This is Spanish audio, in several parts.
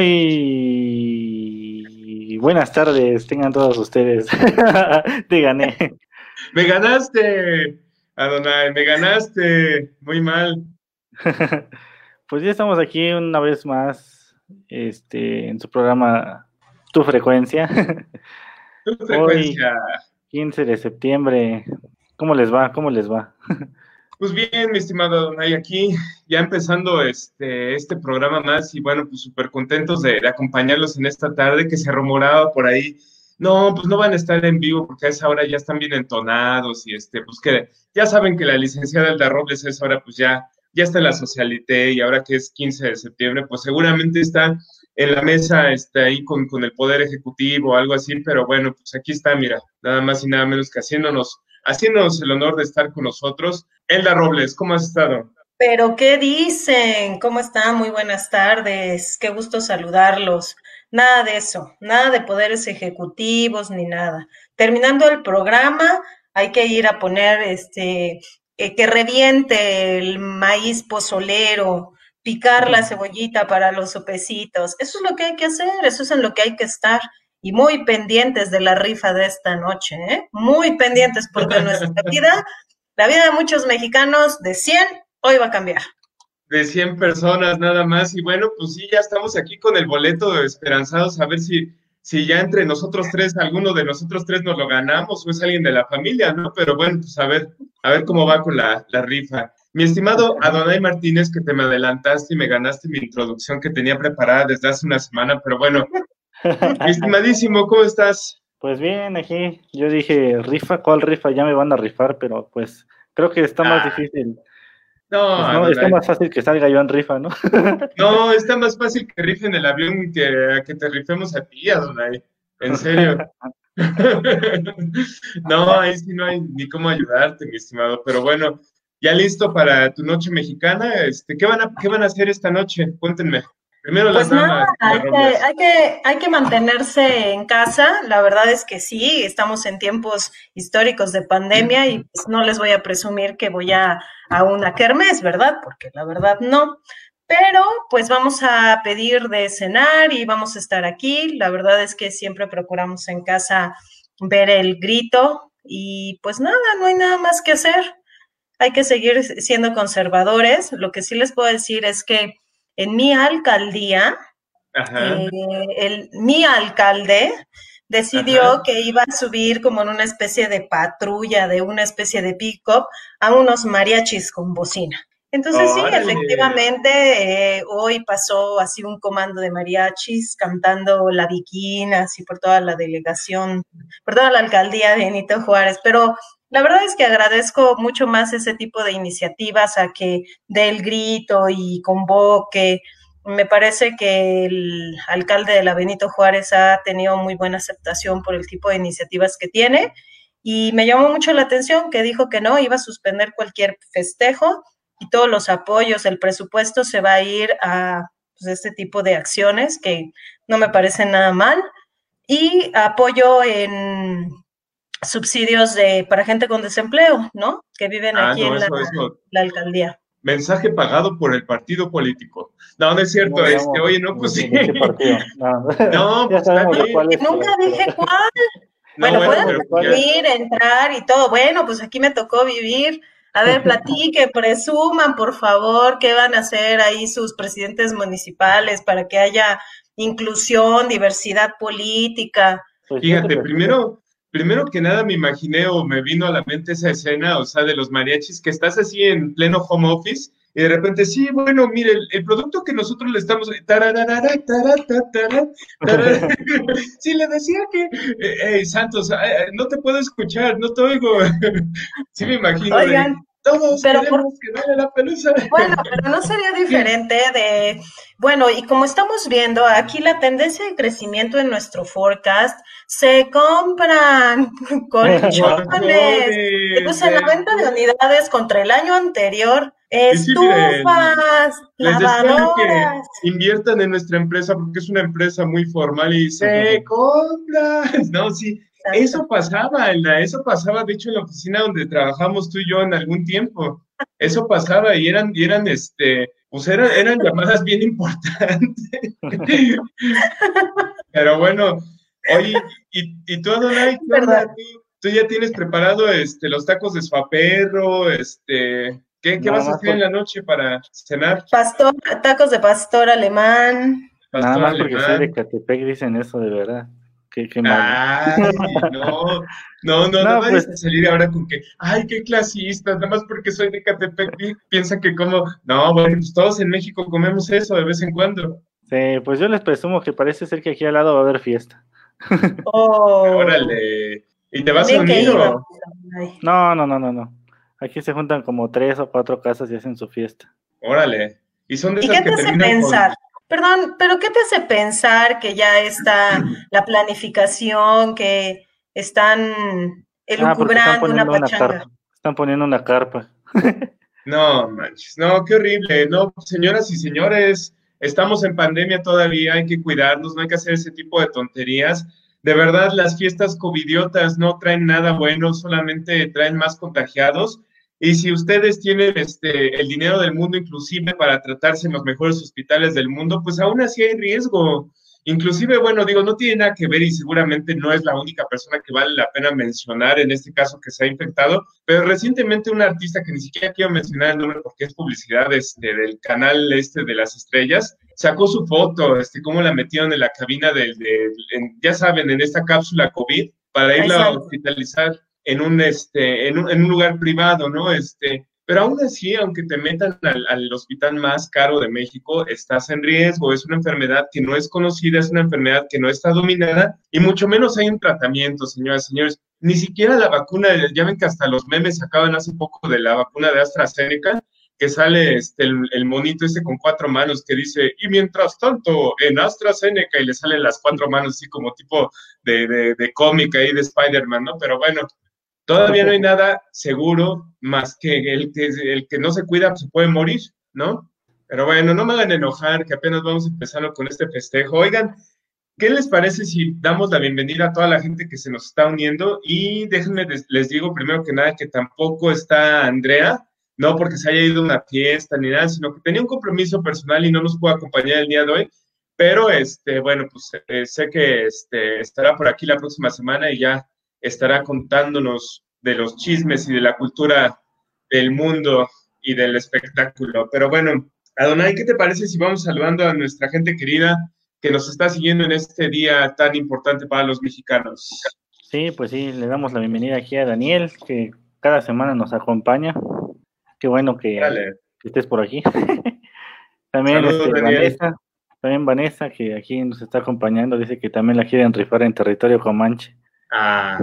Muy buenas tardes, tengan todos ustedes. Te gané. Me ganaste, Adonai, me ganaste. Muy mal. Pues ya estamos aquí una vez más este, en su programa Tu Frecuencia. Tu frecuencia. 15 de septiembre. ¿Cómo les va? ¿Cómo les va? Pues bien, mi estimado Adonai, aquí ya empezando este, este programa más y bueno, pues súper contentos de, acompañarlos en esta tarde que se rumoraba por ahí. No, pues no van a estar en vivo porque a esa hora ya están bien entonados y este, pues que ya saben que la licenciada Elda Robles a esa hora pues ya, ya está en la socialité y ahora que es 15 de septiembre, pues seguramente está en la mesa está ahí con, con el Poder Ejecutivo o algo así, pero bueno, pues aquí está, mira, nada más y nada menos que haciéndonos haciéndonos el honor de estar con nosotros. Elda Robles, ¿cómo has estado? Pero, ¿qué dicen? ¿Cómo están? Muy buenas tardes. Qué gusto saludarlos. Nada de eso, nada de poderes ejecutivos ni nada. Terminando el programa, hay que ir a poner este eh, que reviente el maíz pozolero, picar la cebollita para los sopecitos. Eso es lo que hay que hacer, eso es en lo que hay que estar y muy pendientes de la rifa de esta noche, ¿eh? Muy pendientes porque nuestra vida, la vida de muchos mexicanos de 100, hoy va a cambiar. De 100 personas nada más y bueno, pues sí, ya estamos aquí con el boleto de esperanzados a ver si, si ya entre nosotros tres, alguno de nosotros tres nos lo ganamos o es alguien de la familia, ¿no? Pero bueno, pues a ver, a ver cómo va con la, la rifa. Mi estimado Adonai Martínez, que te me adelantaste y me ganaste mi introducción que tenía preparada desde hace una semana, pero bueno, estimadísimo, ¿cómo estás? Pues bien, aquí yo dije, rifa, ¿cuál rifa? Ya me van a rifar, pero pues creo que está más ah. difícil. No, pues está más fácil que salga yo en rifa, ¿no? no, está más fácil que rifen el avión que, que te rifemos a ti, Adonai. En serio. no, ahí sí no hay ni cómo ayudarte, mi estimado. Pero bueno, ya listo para tu noche mexicana. Este, ¿qué, van a, ¿Qué van a hacer esta noche? Cuéntenme. Primero pues nada, hay que, hay, que, hay que mantenerse en casa. La verdad es que sí, estamos en tiempos históricos de pandemia y pues no les voy a presumir que voy a, a una kermés, ¿verdad? Porque la verdad no. Pero pues vamos a pedir de cenar y vamos a estar aquí. La verdad es que siempre procuramos en casa ver el grito y pues nada, no hay nada más que hacer. Hay que seguir siendo conservadores. Lo que sí les puedo decir es que en mi alcaldía, eh, el, mi alcalde decidió que iba a subir como en una especie de patrulla, de una especie de pick-up, a unos mariachis con bocina. Entonces sí, efectivamente, eh, hoy pasó así un comando de mariachis cantando la viquina, así por toda la delegación, por toda la alcaldía de Benito Juárez, pero la verdad es que agradezco mucho más ese tipo de iniciativas a que dé el grito y convoque. Me parece que el alcalde de la Benito Juárez ha tenido muy buena aceptación por el tipo de iniciativas que tiene y me llamó mucho la atención que dijo que no, iba a suspender cualquier festejo y todos los apoyos, el presupuesto se va a ir a pues, este tipo de acciones que no me parecen nada mal y apoyo en subsidios de, para gente con desempleo, ¿no? Que viven ah, aquí en la, alcaldía. Mensaje pagado por el partido político. No, no es cierto, es que, oye, no, pues sí. No, pues Nunca dije cuál. bueno, pueden venir, entrar y todo. Bueno, pues aquí me tocó vivir. A ver, platique, presuman, por favor, qué van a hacer ahí sus presidentes municipales para que haya inclusión, diversidad política. Pues Fíjate, primero, primero que nada me imaginé o me vino a la mente esa escena, o sea, de los mariachis, que estás así en pleno home office y de repente, sí, bueno, mire, el, producto que nosotros le estamos... sí, le decía que, hey, Santos, no te puedo escuchar, no te oigo. sí, me imagino. Oigan, todos pero queremos que vaya la pelusa. Bueno, pero no sería diferente de, bueno, y como estamos viendo aquí la tendencia de crecimiento en nuestro forecast, se compran colchones, en la venta de unidades contra el año anterior, estufas, lavadoras. inviertan en nuestra empresa porque es una empresa muy formal y se compran, no, sí, eso pasaba, eso pasaba, de hecho, en la oficina donde trabajamos tú y yo en algún tiempo. Eso pasaba y eran, y eran este, pues eran, eran llamadas bien importantes. Pero bueno, oye, ¿y, y tú, Adonai, ¿Tú, ya tienes preparado este, los tacos de suaperro, este, ¿qué, qué vas a hacer en la noche para cenar? Pastor, tacos de pastor alemán. Nada más porque soy de Catepec dicen eso de verdad. Qué, qué mal. no, no, no, no, pues, a salir ahora con que, ay, qué clasistas, nada más porque soy de Catepec piensan que como, no, bueno, pues todos en México comemos eso de vez en cuando. Sí, pues yo les presumo que parece ser que aquí al lado va a haber fiesta. Oh. Órale. ¿Y te vas a unir o? No, no, no, no, no. Aquí se juntan como tres o cuatro casas y hacen su fiesta. Órale. ¿Y son de esas qué te hace pensar? Perdón, pero ¿qué te hace pensar que ya está la planificación, que están elucubrando una pachanga? están poniendo una carpa. no, manches, no, qué horrible. No, señoras y señores, estamos en pandemia todavía, hay que cuidarnos, no hay que hacer ese tipo de tonterías. De verdad, las fiestas covidiotas no traen nada bueno, solamente traen más contagiados. Y si ustedes tienen este, el dinero del mundo, inclusive para tratarse en los mejores hospitales del mundo, pues aún así hay riesgo. Inclusive, bueno, digo, no tiene nada que ver y seguramente no es la única persona que vale la pena mencionar en este caso que se ha infectado, pero recientemente un artista que ni siquiera quiero mencionar el nombre porque es publicidad este, del canal este de las estrellas, sacó su foto, este, cómo la metieron en la cabina del, ya saben, en esta cápsula COVID para irla a hospitalizar en un, este, en un, en un lugar privado, ¿no? Este, pero aún así, aunque te metan al, hospital más caro de México, estás en riesgo. Es una enfermedad que no es conocida, es una enfermedad que no está dominada y mucho menos hay un tratamiento, señoras y señores. Ni siquiera la vacuna, ya ven que hasta los memes acaban hace poco de la vacuna de AstraZeneca, que sale este, el, monito ese con cuatro manos que dice, y mientras tanto, en AstraZeneca, y le salen las cuatro manos así como tipo de, de, de cómic ahí de Spider-Man, ¿no? Pero bueno, Todavía no hay nada seguro más que el que, no se cuida pues, puede morir, ¿no? Pero bueno, no me hagan enojar, que apenas vamos empezando con este festejo. Oigan, ¿qué les parece si damos la bienvenida a toda la gente que se nos está uniendo? Y déjenme, les digo primero que nada que tampoco está Andrea, no porque se haya ido a una fiesta ni nada, sino que tenía un compromiso personal y no nos pudo acompañar el día de hoy. Pero, este, bueno, pues eh, sé que este, estará por aquí la próxima semana y ya estará contándonos de los chismes y de la cultura del mundo y del espectáculo. Pero bueno, Adonai, ¿qué te parece si vamos saludando a nuestra gente querida que nos está siguiendo en este día tan importante para los mexicanos? Sí, pues sí, le damos la bienvenida aquí a Daniel, que cada semana nos acompaña. Qué bueno que, estés por aquí. también este, Vanessa, también Vanessa, que aquí nos está acompañando, dice que también la quieren rifar en territorio comanche. Ah,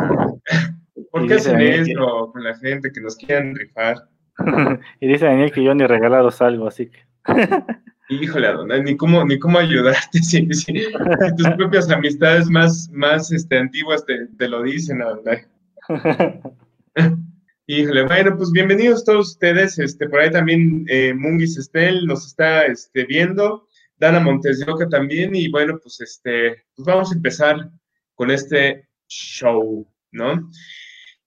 ¿por qué hacen eso con la gente que nos quieren rifar? y dice Daniel que yo ni regalado salgo, así que. Híjole, Adonai, ni cómo, ni cómo ayudarte si, tus propias amistades más, más este, antiguas te, lo dicen, Adonai. Híjole, bueno, pues bienvenidos todos ustedes. Este, por ahí también eh, Mungis Estel nos está este, viendo, Dana Montes de Oca también, y bueno, pues este, pues vamos a empezar con este show, ¿no?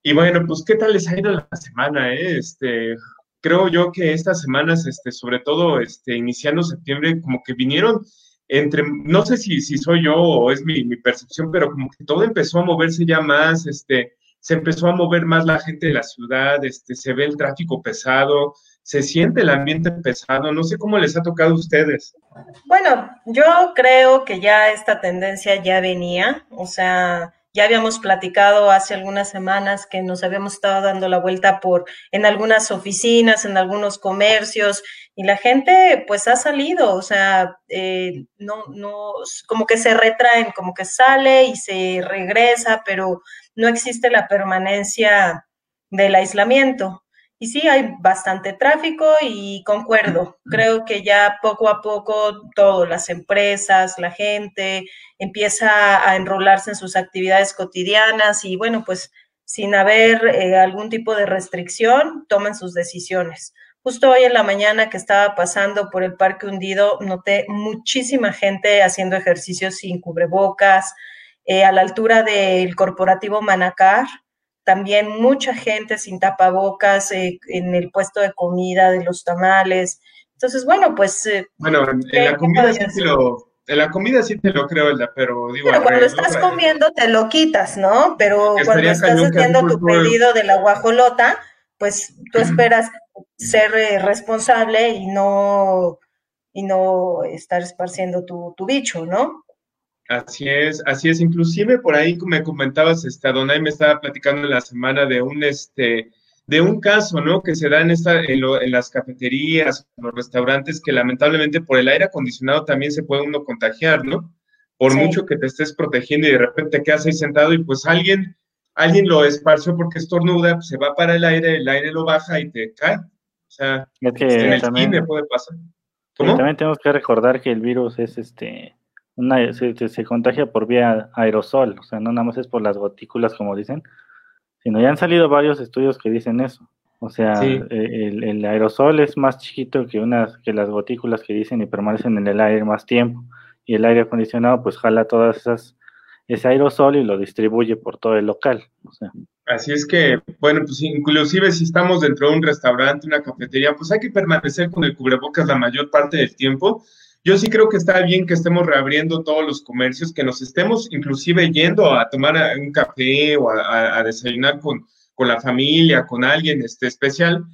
Y bueno, pues, ¿qué tal les ha ido la semana? Eh? Este, creo yo que estas semanas, este, sobre todo, este, iniciando septiembre, como que vinieron entre, no sé si, si soy yo o es mi, percepción, pero como que todo empezó a moverse ya más, este, se empezó a mover más la gente de la ciudad, este, se ve el tráfico pesado, se siente el ambiente pesado, no sé cómo les ha tocado a ustedes. Bueno, yo creo que ya esta tendencia ya venía, o sea, ya habíamos platicado hace algunas semanas que nos habíamos estado dando la vuelta por en algunas oficinas, en algunos comercios, y la gente pues ha salido, o sea, eh, no, no, como que se retraen, como que sale y se regresa, pero no existe la permanencia del aislamiento. Y sí, hay bastante tráfico y concuerdo. Creo que ya poco a poco todo, las empresas, la gente empieza a enrolarse en sus actividades cotidianas y bueno, pues sin haber eh, algún tipo de restricción, toman sus decisiones. Justo hoy en la mañana que estaba pasando por el Parque Hundido, noté muchísima gente haciendo ejercicios sin cubrebocas, eh, a la altura del corporativo Manacar, también mucha gente sin tapabocas eh, en el puesto de comida de los tamales. Entonces, bueno, pues... Eh, bueno, en, la comida sí te lo... En la comida sí te lo creo, pero digo... Pero cuando estás comiendo te lo quitas, ¿no? Pero cuando estás haciendo tu pedido de la guajolota, pues tú esperas ser eh, responsable y no, y no estar esparciendo tu, tu bicho, ¿no? Así es, así es. Inclusive por ahí me comentabas, este, Adonai me estaba platicando en la semana de un, este, de un caso, ¿no? Que se da en, esta, en, las cafeterías, en los restaurantes, que lamentablemente por el aire acondicionado también se puede uno contagiar, ¿no? Por mucho que te estés protegiendo y de repente te quedas ahí sentado y pues alguien, alguien lo esparció porque estornuda, pues se va para el aire, el aire lo baja y te cae. O sea, que en el también, puede pasar. También tenemos que recordar que el virus es este se, contagia por vía aerosol, o sea, no nada más es por las gotículas, como dicen, sino ya han salido varios estudios que dicen eso. O sea, el, aerosol es más chiquito que, unas, que las gotículas que dicen y permanecen en el aire más tiempo. Y el aire acondicionado pues jala todas esas, ese aerosol y lo distribuye por todo el local. O sea. Así es que, bueno, pues inclusive si estamos dentro de un restaurante, una cafetería, pues hay que permanecer con el cubrebocas la mayor parte del tiempo yo sí creo que está bien que estemos reabriendo todos los comercios, que nos estemos inclusive yendo a tomar un café o a, desayunar con, con, la familia, con alguien este, especial.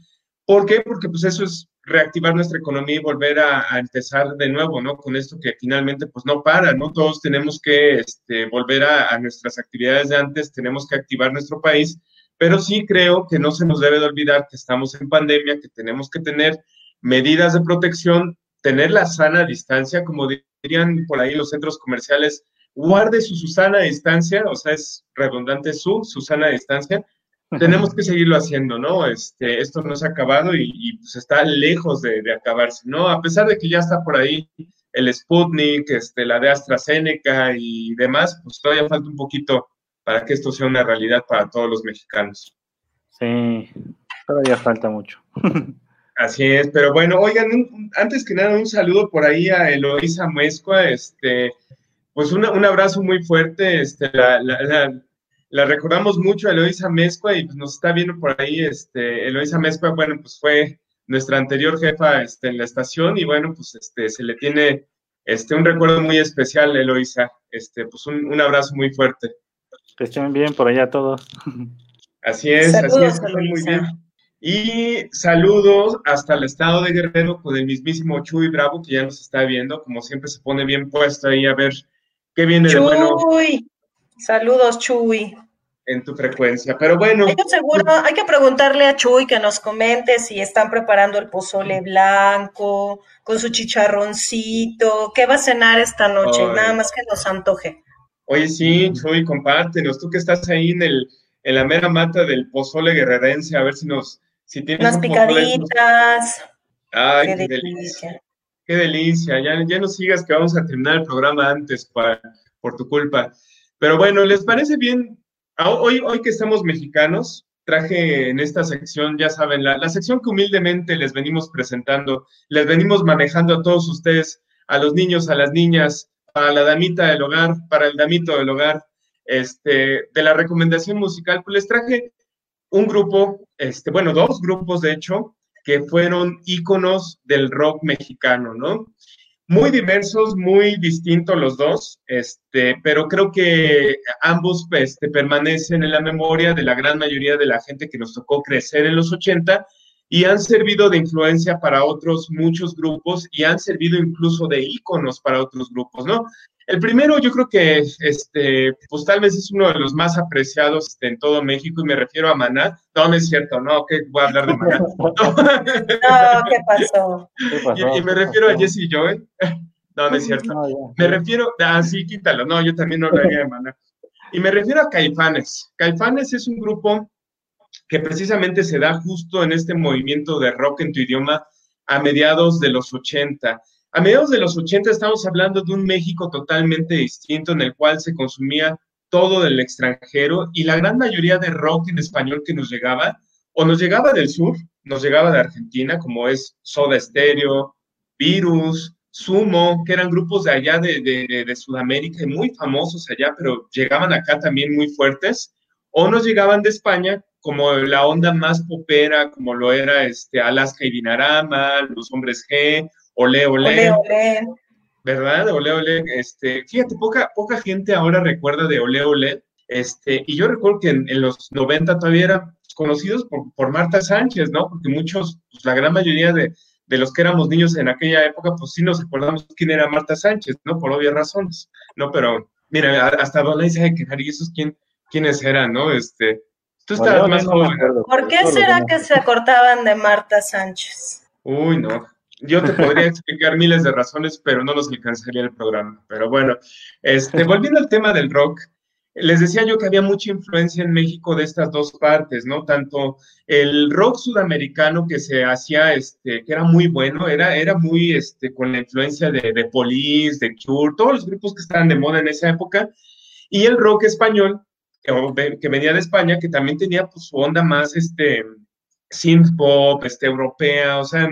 ¿Por qué? Porque pues eso es reactivar nuestra economía y volver a, empezar de nuevo, ¿no? Con esto que finalmente pues no para, ¿no? Todos tenemos que este, volver a, nuestras actividades de antes, tenemos que activar nuestro país, pero sí creo que no se nos debe de olvidar que estamos en pandemia, que tenemos que tener medidas de protección tener la sana distancia, como dirían por ahí los centros comerciales, guarde su sana distancia, o sea, es redundante su, su sana distancia, tenemos que seguirlo haciendo, ¿no? Este, esto no se ha acabado y, pues está lejos de, acabarse, ¿no? A pesar de que ya está por ahí el Sputnik, este, la de AstraZeneca y demás, pues todavía falta un poquito para que esto sea una realidad para todos los mexicanos. Sí, todavía falta mucho. Así es, pero bueno, oigan, antes que nada, un saludo por ahí a Eloisa Muescua, este, pues un abrazo muy fuerte, este, la, la, recordamos mucho a Eloisa Mezcua y pues nos está viendo por ahí, este, Eloisa Mezcua, bueno, pues fue nuestra anterior jefa este, en la estación y bueno, pues este, se le tiene este, un recuerdo muy especial, Eloisa, este, pues un, un abrazo muy fuerte. Que estén bien por allá todos. Así es, así es, muy bien. Y saludos hasta el estado de Guerrero con el mismísimo Chuy Bravo, que ya nos está viendo, como siempre se pone bien puesto ahí a ver qué viene de bueno. Chuy, saludos Chuy. En tu frecuencia, pero bueno. Hay que, seguro, hay que preguntarle a Chuy que nos comente si están preparando el pozole blanco, con su chicharroncito, qué va a cenar esta noche, nada más que nos antoje. Oye, sí, Chuy, compártenos, tú que estás ahí en el en la mera mata del pozole guerrerense, a ver si nos, si tienes Unas picaditas. Ay, qué, delicia. Qué delicia. Ya, ya no sigas que vamos a terminar el programa antes por tu culpa. Pero bueno, ¿les parece bien? Hoy, hoy que estamos mexicanos, traje en esta sección, ya saben, la, la sección que humildemente les venimos presentando, les venimos manejando a todos ustedes, a los niños, a las niñas, para la damita del hogar, para el damito del hogar, este, de la recomendación musical, pues les traje un grupo, este, bueno, dos grupos de hecho, que fueron íconos del rock mexicano, ¿no? Muy diversos, muy distintos los dos, este, pero creo que ambos este, permanecen en la memoria de la gran mayoría de la gente que nos tocó crecer en los 80 y han servido de influencia para otros muchos grupos y han servido incluso de íconos para otros grupos, ¿no? El primero, yo creo que este, pues tal vez es uno de los más apreciados este, en todo México, y me refiero a Maná. No, no es cierto, no, que voy a hablar de Maná. No, ¿qué pasó? Y, me refiero a Jesse Joy. No, no es cierto. me refiero, ah, sí, quítalo, no, yo también no hablaría de Maná. Y me refiero a Caifanes. Caifanes es un grupo que precisamente se da justo en este movimiento de rock en tu idioma a mediados de los 80. A mediados de los 80 estamos hablando de un México totalmente distinto en el cual se consumía todo del extranjero y la gran mayoría de rock en español que nos llegaba, o nos llegaba del sur, nos llegaba de Argentina, como es Soda Stereo, Virus, Sumo, que eran grupos de allá de, de, Sudamérica y muy famosos allá, pero llegaban acá también muy fuertes, o nos llegaban de España, como la onda más popera, como lo era este, Alaska y Dinarama, Los Hombres G, Ole Ole. Ole, ¿Verdad? Ole Ole. Este, fíjate, poca, poca gente ahora recuerda de Ole Ole. Este, y yo recuerdo que en, los 90 todavía eran conocidos por, por, Marta Sánchez, ¿no? Porque muchos, pues la gran mayoría de, de los que éramos niños en aquella época, pues sí nos acordamos quién era Marta Sánchez, ¿no? Por obvias razones, ¿no? Pero, mira, hasta Donay dice que ¿y esos quién, quiénes eran, no? Este, tú estabas más joven. ¿Por qué será que se acortaban de Marta Sánchez? Uy, no. Yo te podría explicar miles de razones, pero no nos alcanzaría el programa. Pero bueno, este, volviendo al tema del rock, les decía yo que había mucha influencia en México de estas dos partes, ¿no? Tanto el rock sudamericano que se hacía, este, que era muy bueno, era, era muy, este, con la influencia de, de Police, de Cure, todos los grupos que estaban de moda en esa época, y el rock español, que, venía de España, que también tenía pues, su onda más, este, synth pop, este, europea, o sea,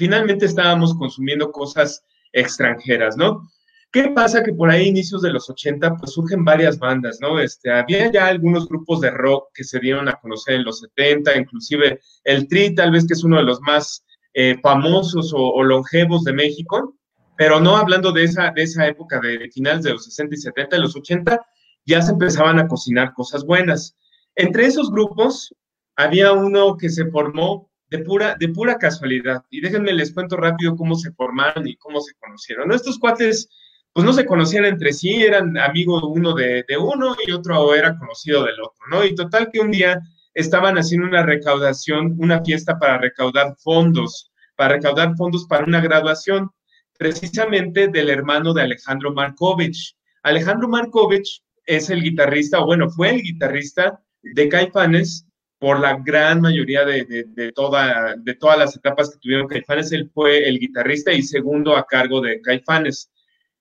finalmente estábamos consumiendo cosas extranjeras, ¿no? ¿Qué pasa? Que por ahí, inicios de los 80, pues surgen varias bandas, ¿no? Este, había ya algunos grupos de rock que se dieron a conocer en los 70, inclusive el Tri, tal vez que es uno de los más eh, famosos o, longevos de México, pero no hablando de esa, de esa época de, finales de los 60 y 70, de los 80, ya se empezaban a cocinar cosas buenas. Entre esos grupos había uno que se formó de pura, de pura casualidad. Y déjenme les cuento rápido cómo se formaron y cómo se conocieron. Estos cuates pues no se conocían entre sí, eran amigos uno de, uno y otro era conocido del otro, ¿no? Y total que un día estaban haciendo una recaudación, una fiesta para recaudar fondos, para recaudar fondos para una graduación, precisamente del hermano de Alejandro Markovich. Alejandro Markovich es el guitarrista, o bueno, fue el guitarrista de Caifanes por la gran mayoría de, de, toda, de todas las etapas que tuvieron Caifanes. Él fue el guitarrista y segundo a cargo de Caifanes.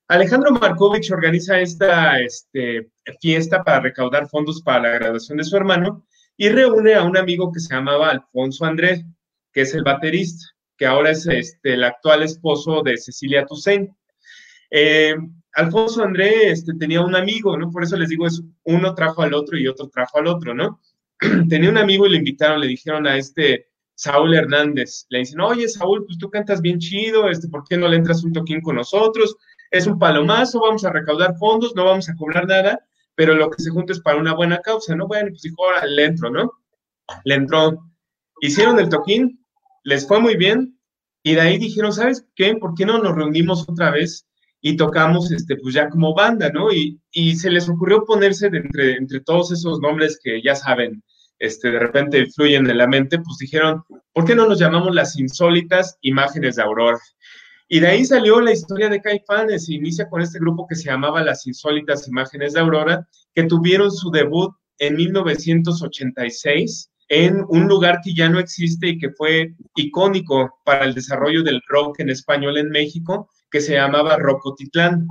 Alejandro Markovich organiza esta este, fiesta para recaudar fondos para la graduación de su hermano y reúne a un amigo que se llamaba Alfonso André, que es el baterista, que ahora es este, el actual esposo de Cecilia Toussaint. Eh, Alfonso André este, tenía un amigo, ¿no? Por eso les digo, es uno trajo al otro y otro trajo al otro, ¿no? tenía un amigo y le invitaron, le dijeron a este Saúl Hernández, le dicen, oye, Saúl, pues tú cantas bien chido, este, ¿por qué no le entras un toquín con nosotros? es un palomazo, vamos a recaudar fondos, no vamos a cobrar nada, pero lo que se junta es para una buena causa, ¿no? Bueno, pues dijo, ahora le entro, ¿no? Le entró. Hicieron el toquín, les fue muy bien, y de ahí dijeron, ¿sabes qué? ¿Por qué no nos reunimos otra vez y tocamos, este, pues ya como banda, ¿no? Y, y se les ocurrió ponerse entre, entre todos esos nombres que ya saben, este, de repente fluyen en la mente, pues dijeron, ¿por qué no nos llamamos las insólitas imágenes de Aurora? Y de ahí salió la historia de Caifanes. Se inicia con este grupo que se llamaba Las Insólitas Imágenes de Aurora, que tuvieron su debut en 1986 en un lugar que ya no existe y que fue icónico para el desarrollo del rock en español en México, que se llamaba Rocotitlán.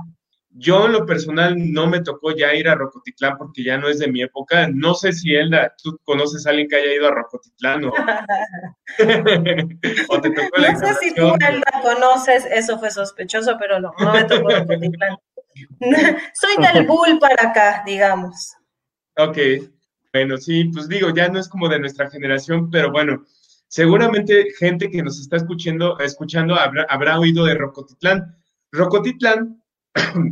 Yo en lo personal no me tocó ya ir a Rocotitlán porque ya no es de mi época. No sé si Elda, tú conoces a alguien que haya ido a Rocotitlán o, te tocó la No sé si tú, Elda, conoces, eso fue sospechoso, pero no, no me tocó Rocotitlán. Soy del Bull para acá, digamos. Ok, bueno, sí, pues digo, ya no es como de nuestra generación, pero bueno, seguramente gente que nos está escuchando, escuchando habrá, habrá oído de Rocotitlán. Rocotitlán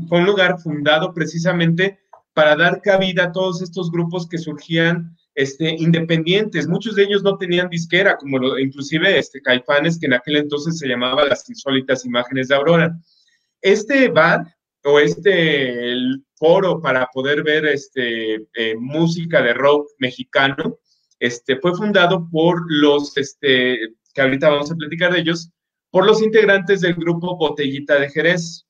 fue un lugar fundado precisamente para dar cabida a todos estos grupos que surgían este, independientes. Muchos de ellos no tenían disquera, como lo, inclusive este, Caifanes, que en aquel entonces se llamaba Las Insólitas Imágenes de Aurora. Este bar o este el foro para poder ver este, eh, música de rock mexicano este, fue fundado por los, este, que ahorita vamos a platicar de ellos, por los integrantes del grupo Botellita de Jerez.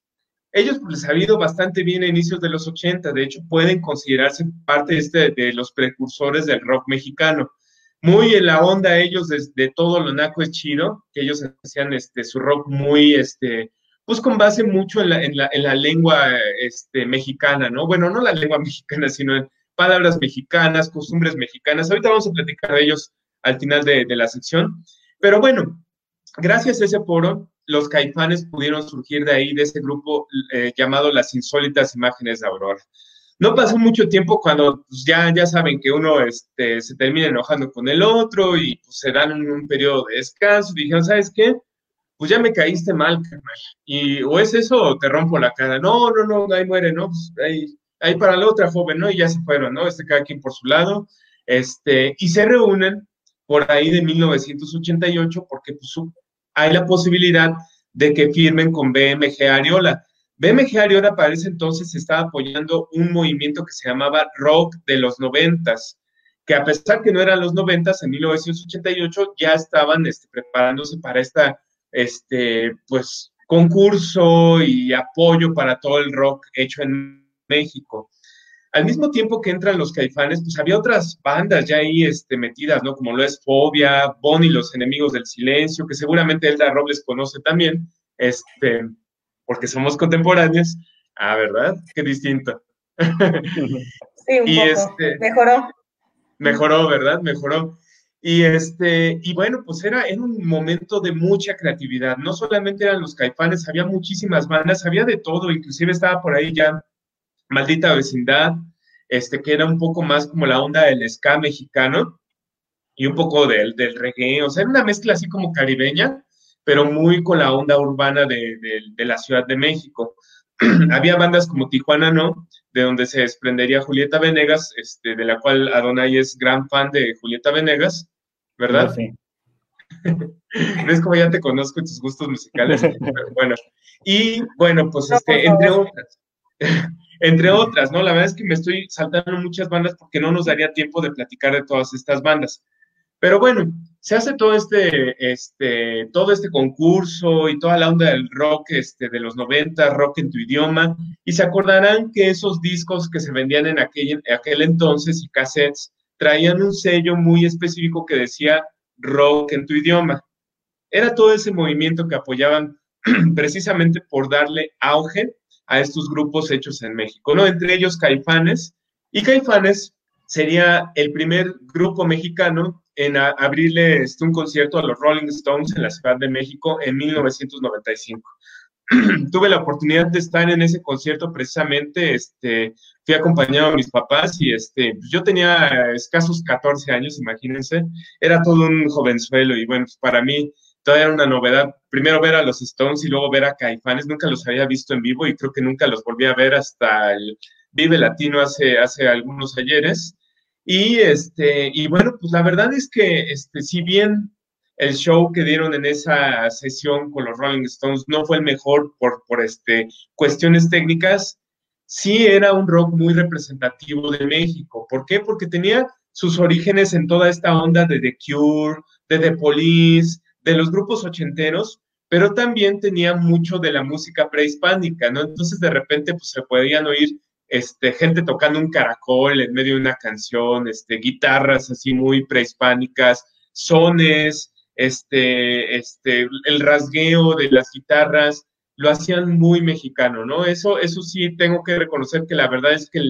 Ellos pues, les ha ido bastante bien a inicios de los 80, de hecho pueden considerarse parte de, este, de los precursores del rock mexicano. Muy en la onda ellos de, todo lo naco es chido, que ellos hacían este, su rock muy, este, pues con base mucho en la, en la, en la lengua este, mexicana, ¿no? Bueno, no la lengua mexicana, sino en palabras mexicanas, costumbres mexicanas. Ahorita vamos a platicar de ellos al final de, de la sección. Pero bueno, gracias a ese foro, los caifanes pudieron surgir de ahí, de ese grupo eh, llamado Las Insólitas Imágenes de Aurora. no pasó mucho tiempo cuando pues, ya, ya saben que uno este, se termina enojando con el otro y pues, se dan un, periodo de descanso. Dijeron, ¿sabes qué? Pues ya me caíste mal, carnal. Y o es eso o te rompo la cara. No, no, no, ahí muere, ¿no? Pues ahí, ahí para la otra joven, ¿no? Y ya se fueron, ¿no? Este cada quien por su lado. Este, y se reúnen por ahí de 1988 porque pues, hay la posibilidad de que firmen con BMG Ariola. BMG Ariola para ese entonces estaba apoyando un movimiento que se llamaba Rock de los noventas, que a pesar que no eran los noventas, en 1988 ya estaban este, preparándose para esta, este, pues, concurso y apoyo para todo el rock hecho en México. Al mismo tiempo que entran los caifanes, pues había otras bandas ya ahí este, metidas, ¿no? Como lo es Fobia, Bonnie, los enemigos del silencio, que seguramente Elda Robles conoce también, este, porque somos contemporáneos. Ah, ¿verdad? Qué distinto. Sí, un y poco. Este, mejoró. Mejoró, ¿verdad? Mejoró. Y este, y bueno, pues era, era un momento de mucha creatividad. No solamente eran los caifanes, había muchísimas bandas, había de todo, inclusive estaba por ahí ya Maldita Vecindad, este, que era un poco más como la onda del ska mexicano y un poco del, del reggae, o sea, era una mezcla así como caribeña, pero muy con la onda urbana de, la Ciudad de México. Había bandas como Tijuana No, de donde se desprendería Julieta Venegas, este, de la cual Adonai es gran fan de Julieta Venegas, ¿verdad? Sí. es como ya te conozco tus gustos musicales, bueno. Y bueno, pues este, entre otras, entre otras, ¿no? La verdad es que me estoy saltando muchas bandas porque no nos daría tiempo de platicar de todas estas bandas. Pero bueno, se hace todo este, este, todo este concurso y toda la onda del rock este, de los 90, rock en tu idioma, y se acordarán que esos discos que se vendían en aquel, aquel entonces y cassettes traían un sello muy específico que decía rock en tu idioma. Era todo ese movimiento que apoyaban precisamente por darle auge a estos grupos hechos en México, ¿no? Entre ellos Caifanes, y Caifanes sería el primer grupo mexicano en abrirle este, un concierto a los Rolling Stones en la Ciudad de México en 1995. Tuve la oportunidad de estar en ese concierto precisamente, este, fui acompañado a mis papás y este, pues, yo tenía escasos 14 años, imagínense, era todo un jovenzuelo y bueno, pues para mí todavía era una novedad, primero ver a los Stones y luego ver a Caifanes, nunca los había visto en vivo y creo que nunca los volví a ver hasta el Vive Latino hace, hace algunos ayeres. Y, este, y bueno, pues la verdad es que este, si bien el show que dieron en esa sesión con los Rolling Stones no fue el mejor por, por este, cuestiones técnicas, sí era un rock muy representativo de México. ¿Por qué? Porque tenía sus orígenes en toda esta onda de The Cure, de The Police, de los grupos ochenteros, pero también tenía mucho de la música prehispánica, ¿no? Entonces de repente pues se podían oír este, gente tocando un caracol en medio de una canción, este, guitarras así muy prehispánicas, sones, este, este, el rasgueo de las guitarras, lo hacían muy mexicano, ¿no? Eso, eso sí tengo que reconocer que la verdad es que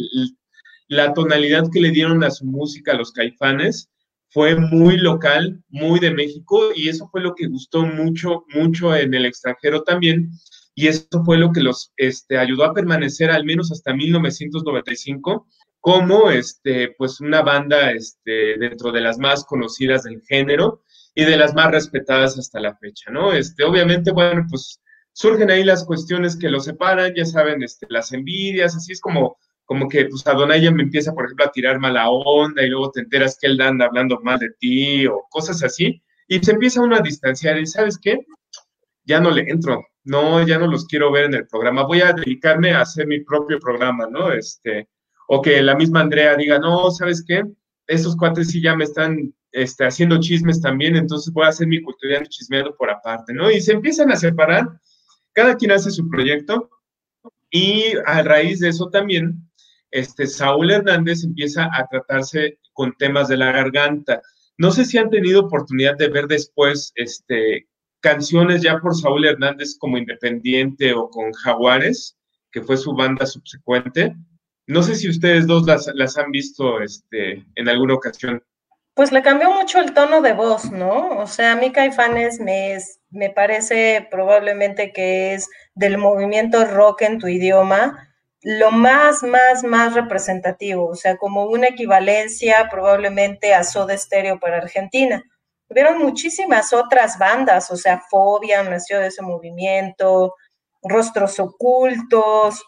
la tonalidad que le dieron a su música a los caifanes fue muy local, muy de México, y eso fue lo que gustó mucho, mucho en el extranjero también, y eso fue lo que los este, ayudó a permanecer al menos hasta 1995 como este, pues una banda este, dentro de las más conocidas del género y de las más respetadas hasta la fecha, ¿no? Este, obviamente, bueno, pues surgen ahí las cuestiones que los separan, ya saben, este, las envidias, así es como, como que pues Adonai me empieza, por ejemplo, a tirar mala onda y luego te enteras que él anda hablando mal de ti o cosas así, y se empieza uno a distanciar y ¿sabes qué? Ya no le entro, no, ya no los quiero ver en el programa, voy a dedicarme a hacer mi propio programa, ¿no? Este, o que la misma Andrea diga, no, ¿sabes qué? Estos cuates sí ya me están este, haciendo chismes también, entonces voy a hacer mi cultura chismeado por aparte, ¿no? Y se empiezan a separar, cada quien hace su proyecto, y a raíz de eso también, este, Saúl Hernández empieza a tratarse con temas de la garganta. No sé si han tenido oportunidad de ver después este, canciones ya por Saúl Hernández como Independiente o con Jaguares, que fue su banda subsecuente. No sé si ustedes dos las, han visto este, en alguna ocasión. Pues le cambió mucho el tono de voz, ¿no? O sea, a mí Caifanes me, me parece probablemente que es del movimiento rock en tu idioma, lo más, más, más representativo, o sea, como una equivalencia probablemente a Soda Stereo para Argentina. Hubieron muchísimas otras bandas, o sea, Fobia nació de ese movimiento, Rostros Ocultos,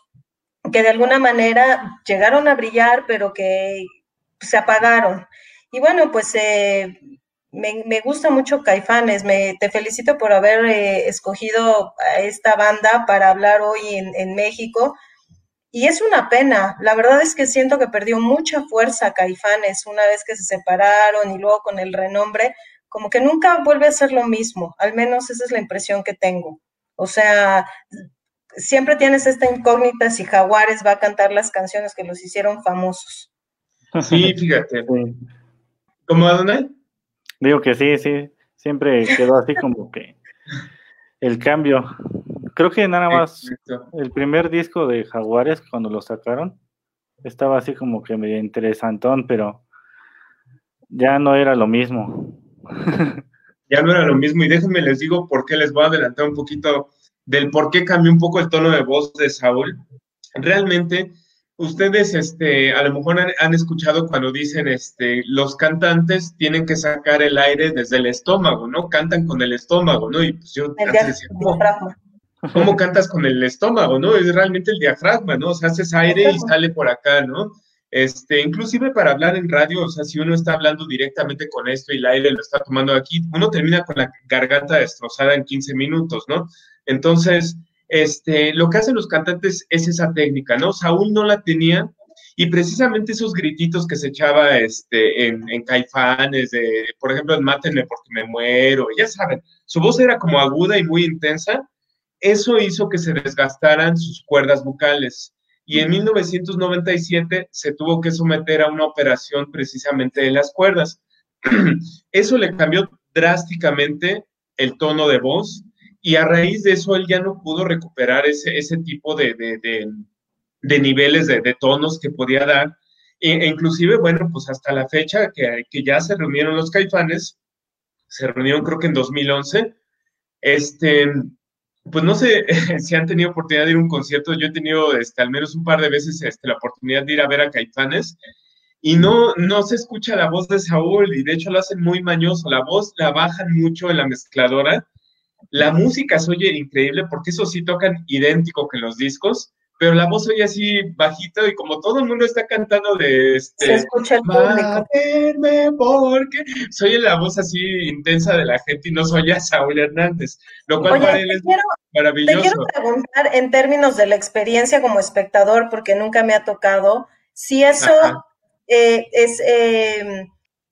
que de alguna manera llegaron a brillar, pero que se apagaron. Y bueno, pues eh, me, gusta mucho Caifanes, me, te felicito por haber eh, escogido a esta banda para hablar hoy en, en, México. Y es una pena, la verdad es que siento que perdió mucha fuerza Caifanes una vez que se separaron y luego con el renombre, como que nunca vuelve a ser lo mismo, al menos esa es la impresión que tengo. O sea, siempre tienes esta incógnita si Jaguares va a cantar las canciones que los hicieron famosos. Sí, fíjate. ¿Cómo, Adonai? Digo que sí, sí, siempre quedó así como que el cambio. Creo que nada más el primer disco de Jaguares cuando lo sacaron estaba así como que medio interesantón, pero ya no era lo mismo. ya no era lo mismo y déjenme les digo por qué les voy a adelantar un poquito del por qué cambió un poco el tono de voz de Saúl. Realmente ustedes este, a lo mejor han, escuchado cuando dicen este, los cantantes tienen que sacar el aire desde el estómago, ¿no? Cantan con el estómago, ¿no? Y pues yo decía, ¿cómo, cantas con el estómago, no? Es realmente el diafragma, ¿no? O sea, haces aire y sale por acá, ¿no? Este, inclusive para hablar en radio, o sea, si uno está hablando directamente con esto y el aire lo está tomando aquí, uno termina con la garganta destrozada en 15 minutos, ¿no? Entonces, este, lo que hacen los cantantes es esa técnica, ¿no? Saúl no la tenía y precisamente esos grititos que se echaba este, en, en Caifanes, de, por ejemplo, en Mátenme porque me muero, ya saben, su voz era como aguda y muy intensa, eso hizo que se desgastaran sus cuerdas vocales. Y en 1997 se tuvo que someter a una operación precisamente de las cuerdas. Eso le cambió drásticamente el tono de voz y a raíz de eso él ya no pudo recuperar ese, ese tipo de, de, niveles de, tonos que podía dar. E, e, inclusive, bueno, pues hasta la fecha que, que, ya se reunieron los caifanes, se reunieron creo que en 2011, este, pues no sé si han tenido oportunidad de ir a un concierto, yo he tenido este, al menos un par de veces este, la oportunidad de ir a ver a caifanes. Y no, no se escucha la voz de Saúl, y de hecho lo hacen muy mañoso. La voz la bajan mucho en la mezcladora, la música se oye increíble porque eso sí tocan idéntico que los discos, pero la voz oye así bajito y como todo el mundo está cantando de este. Se escucha el público. porque soy la voz así intensa de la gente y no soy a Saúl Hernández, lo cual para él es maravilloso. Te quiero preguntar en términos de la experiencia como espectador, porque nunca me ha tocado, si eso eh, es. Eh,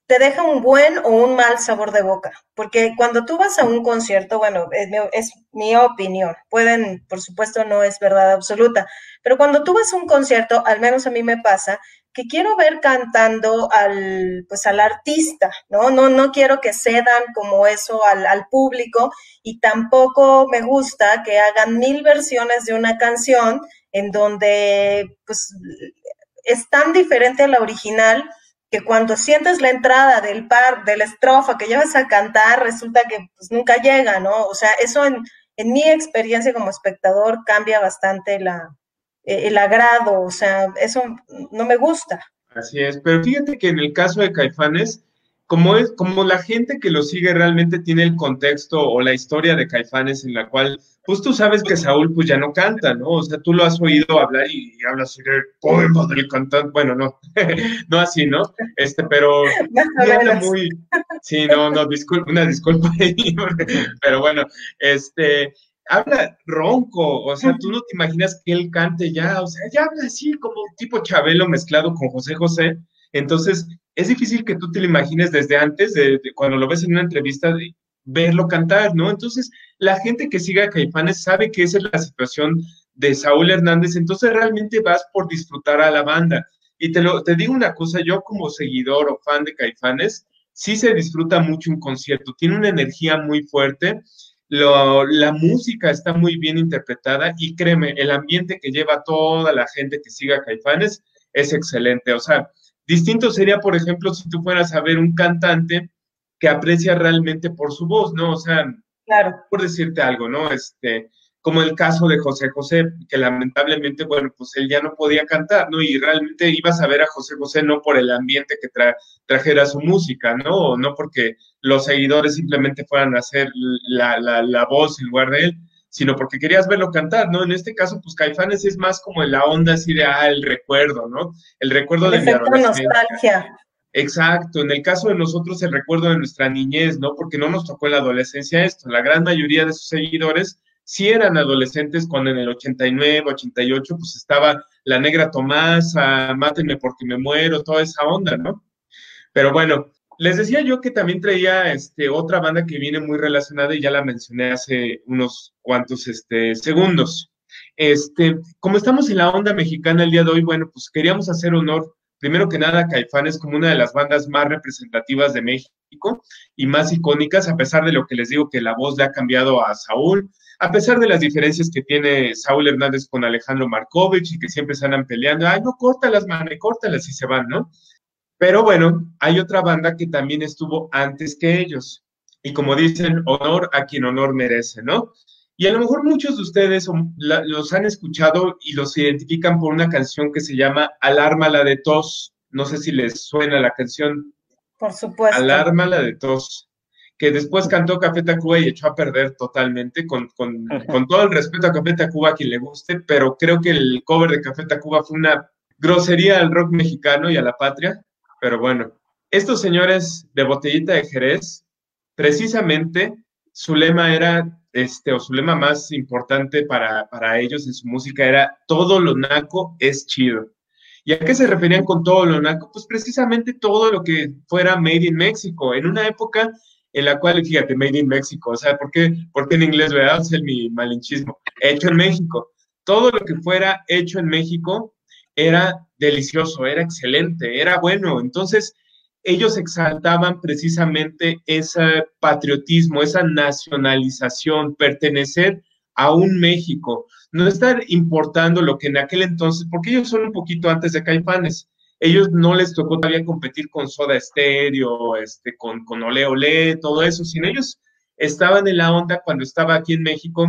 te deja un buen o un mal sabor de boca. Porque cuando tú vas a un concierto, bueno, es mi, opinión, pueden, por supuesto, no es verdad absoluta, pero cuando tú vas a un concierto, al menos a mí me pasa, que quiero ver cantando al, pues al artista, ¿no? No, no quiero que cedan como eso al, al público y tampoco me gusta que hagan mil versiones de una canción en donde, pues, es tan diferente a la original que cuando sientes la entrada del par, de la estrofa que llevas a cantar, resulta que pues, nunca llega, ¿no? O sea, eso en, en mi experiencia como espectador cambia bastante la, e, el agrado, o sea, eso no me gusta. Así es, pero fíjate que en el caso de Caifanes, como es, como la gente que lo sigue realmente tiene el contexto o la historia de Caifanes en la cual pues tú sabes que Saúl pues ya no canta, ¿no? O sea, tú lo has oído hablar y, habla así de poema del cantante, bueno, no, no así, ¿no? Este, pero habla muy, sí, no, no, disculpa, una disculpa pero bueno, este, habla ronco, o sea, tú no te imaginas que él cante ya, o sea, ya habla así como tipo Chabelo mezclado con José José, entonces es difícil que tú te lo imagines desde antes, de, cuando lo ves en una entrevista, verlo cantar, ¿no? Entonces, la gente que siga a Caifanes sabe que esa es la situación de Saúl Hernández, entonces realmente vas por disfrutar a la banda. Y te, lo, te digo una cosa, yo como seguidor o fan de Caifanes, sí se disfruta mucho un concierto, tiene una energía muy fuerte, la música está muy bien interpretada y créeme, el ambiente que lleva toda la gente que siga a Caifanes es excelente. O sea, distinto sería, por ejemplo, si tú fueras a ver un cantante que aprecia realmente por su voz, ¿no? O sea, claro. por decirte algo, ¿no? Este, como el caso de José José, que lamentablemente, bueno, pues él ya no podía cantar, ¿no? Y realmente ibas a ver a José José no por el ambiente que trajera su música, ¿no? O no porque los seguidores simplemente fueran a hacer la, la, la voz en lugar de él, sino porque querías verlo cantar, ¿no? En este caso, pues Caifanes es más como en la onda así de, ah, el recuerdo, ¿no? El recuerdo de mi nostalgia. Exacto, en el caso de nosotros el recuerdo de nuestra niñez, ¿no? Porque no nos tocó en la adolescencia esto. La gran mayoría de sus seguidores sí eran adolescentes cuando en el 89, 88, pues estaba la negra Tomasa, mátenme porque me muero, toda esa onda, ¿no? Pero bueno, les decía yo que también traía este, otra banda que viene muy relacionada y ya la mencioné hace unos cuantos este, segundos. Este, como estamos en la onda mexicana el día de hoy, bueno, pues queríamos hacer honor, primero que nada, Caifanes como una de las bandas más representativas de México y más icónicas, a pesar de lo que les digo que la voz le ha cambiado a Saúl, a pesar de las diferencias que tiene Saúl Hernández con Alejandro Markovich y que siempre se andan peleando, ay, no, córtalas, man, córtalas y se van, ¿no? Pero bueno, hay otra banda que también estuvo antes que ellos. Y como dicen, honor a quien honor merece, ¿no? Y a lo mejor muchos de ustedes los han escuchado y los identifican por una canción que se llama Alarma la de tos. No sé si les suena la canción. Por supuesto. Alarma la de tos que después cantó Café Tacuba y echó a perder totalmente, con, con, con, todo el respeto a Café Tacuba a quien le guste, pero creo que el cover de Café Tacuba fue una grosería al rock mexicano y a la patria. Pero bueno, estos señores de Botellita de Jerez, precisamente su lema era, este, o su lema más importante para, para ellos en su música era, todo lo naco es chido. ¿Y a qué se referían con todo lo naco? Pues precisamente todo lo que fuera made in México. En una época en la cual, fíjate, Made in México, o sea, ¿por qué, ¿por qué en inglés, verdad? Es mi malinchismo. Hecho en México. Todo lo que fuera hecho en México era delicioso, era excelente, era bueno. Entonces, ellos exaltaban precisamente ese patriotismo, esa nacionalización, pertenecer a un México, no estar importando lo que en aquel entonces, porque ellos son un poquito antes de Caifanes, ellos no les tocó todavía competir con Soda Stereo, este, con, con Ole Ole, todo eso, sino ellos estaban en la onda cuando estaba aquí en México,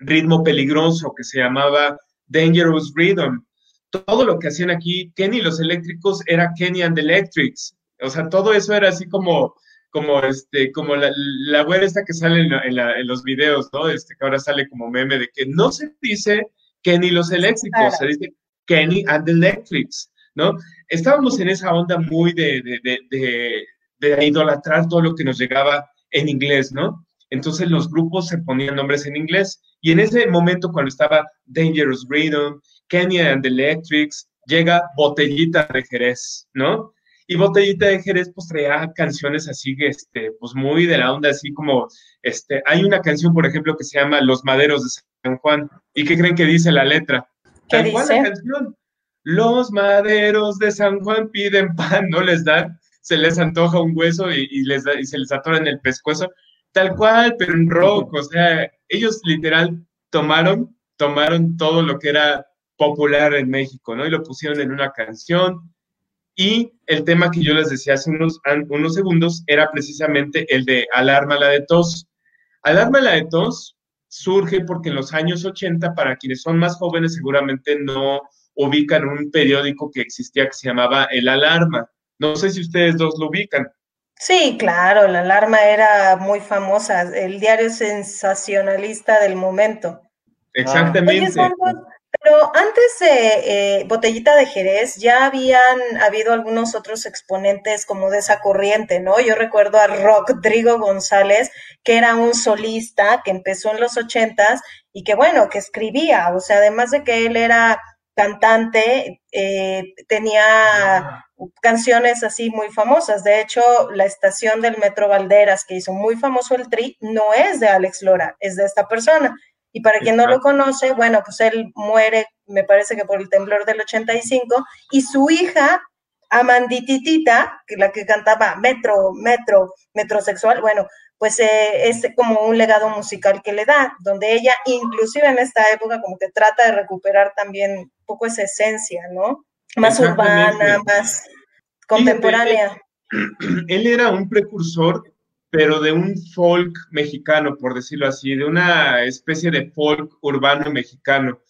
ritmo peligroso que se llamaba Dangerous Rhythm. Todo lo que hacían aquí, Kenny los eléctricos era Kenny and Electrics. O sea, todo eso era así como, como este, como la, la esta que sale en, en, los videos, ¿no? Este, que ahora sale como meme de que no se dice Kenny los eléctricos, se dice Kenny and Electrics. ¿no? Estábamos en esa onda muy de, de, idolatrar todo lo que nos llegaba en inglés, ¿no? Entonces los grupos se ponían nombres en inglés y en ese momento cuando estaba Dangerous Rhythm, Kenya and the Electrics, llega Botellita de Jerez, ¿no? Y Botellita de Jerez pues traía canciones así, este, pues muy de la onda, así como, este, hay una canción, por ejemplo, que se llama Los Maderos de San Juan. ¿Y qué creen que dice la letra? ¿Qué dice? canción. Los maderos de San Juan piden pan, no les dan, se les antoja un hueso y, les y se les atora en el pescuezo, tal cual, pero en rock, o sea, ellos literal tomaron, tomaron todo lo que era popular en México, ¿no? Y lo pusieron en una canción. Y el tema que yo les decía hace unos, unos segundos era precisamente el de Alarma la de tos. Alarma la de tos surge porque en los años 80, para quienes son más jóvenes seguramente no, ubican un periódico que existía que se llamaba El Alarma. No sé si ustedes dos lo ubican. Sí, claro, La Alarma era muy famosa, el diario sensacionalista del momento. Exactamente. Pero antes de eh, Botellita de Jerez ya habían habido algunos otros exponentes como de esa corriente, ¿no? Yo recuerdo a Rodrigo González, que era un solista que empezó en los ochentas y que bueno, que escribía, o sea, además de que él era cantante, eh, tenía canciones así muy famosas. De hecho, la estación del Metro Valderas, que hizo muy famoso el Tri, no es de Alex Lora, es de esta persona. Y para quien no lo conoce, bueno, pues él muere, me parece que por el temblor del 85, y su hija, Amandititita, que la que cantaba Metro, Metro, Metrosexual, bueno, pues eh, es como un legado musical que le da, donde ella inclusive en esta época como que trata de recuperar también un poco esa esencia, ¿no? Más urbana, más contemporánea. él, era un precursor pero de un folk mexicano, por decirlo así, de una especie de folk urbano mexicano.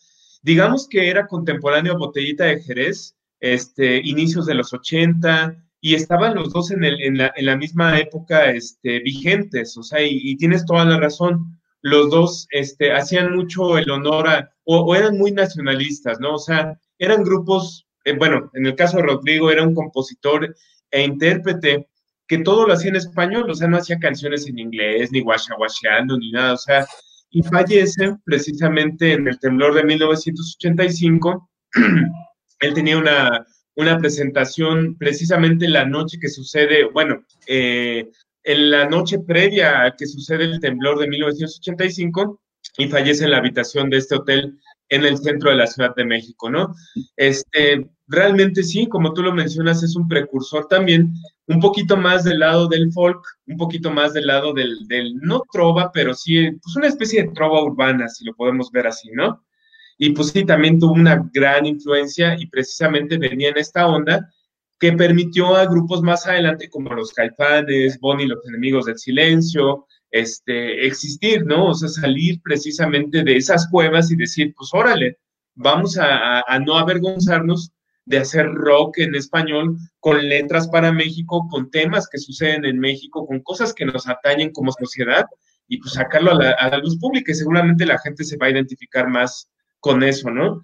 Digamos que era contemporáneo a Botellita de Jerez, este, inicios de los 80, y estaban los dos en, el, en, la, en la, misma época este, vigentes, o sea, y, tienes toda la razón, los dos este, hacían mucho el honor a, o, eran muy nacionalistas, ¿no? O sea, eran grupos, eh, bueno, en el caso de Rodrigo era un compositor e intérprete que todo lo hacía en español, o sea, no hacía canciones en inglés, ni guachaguacheando, ni nada, o sea, y fallece precisamente en el temblor de 1985. Él tenía una, una presentación precisamente la noche que sucede, bueno, eh, en la noche previa a que sucede el temblor de 1985 y fallece en la habitación de este hotel en el centro de la Ciudad de México, ¿no? Este, realmente sí, como tú lo mencionas, es un precursor también, un poquito más del lado del folk, un poquito más del lado del, no trova, pero sí, pues una especie de trova urbana, si lo podemos ver así, ¿no? Y pues sí, también tuvo una gran influencia y precisamente venía en esta onda que permitió a grupos más adelante como los Caifanes, Bonnie los enemigos del silencio, este, existir, ¿no? O sea, salir precisamente de esas cuevas y decir, pues órale, vamos a, no avergonzarnos de hacer rock en español con letras para México, con temas que suceden en México, con cosas que nos atañen como sociedad y pues sacarlo a la, luz pública y seguramente la gente se va a identificar más con eso, ¿no?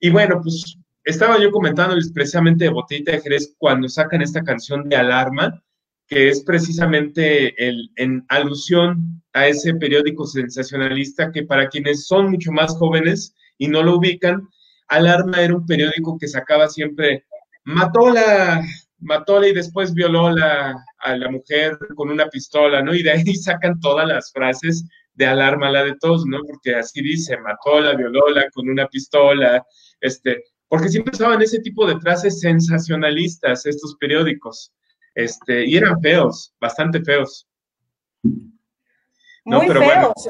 Y bueno, pues estaba yo comentándoles precisamente de Botellita de Jerez cuando sacan esta canción de Alarma, que es precisamente el, en alusión a ese periódico sensacionalista que para quienes son mucho más jóvenes y no lo ubican, Alarma era un periódico que sacaba siempre, mató la, matóla y después violó la, a la mujer con una pistola, ¿no? Y de ahí sacan todas las frases de alarma, la de todos, ¿no? Porque así dice, mató la, violó la con una pistola, este, porque siempre usaban ese tipo de frases sensacionalistas estos periódicos. Este, y eran feos, bastante feos. Muy feos.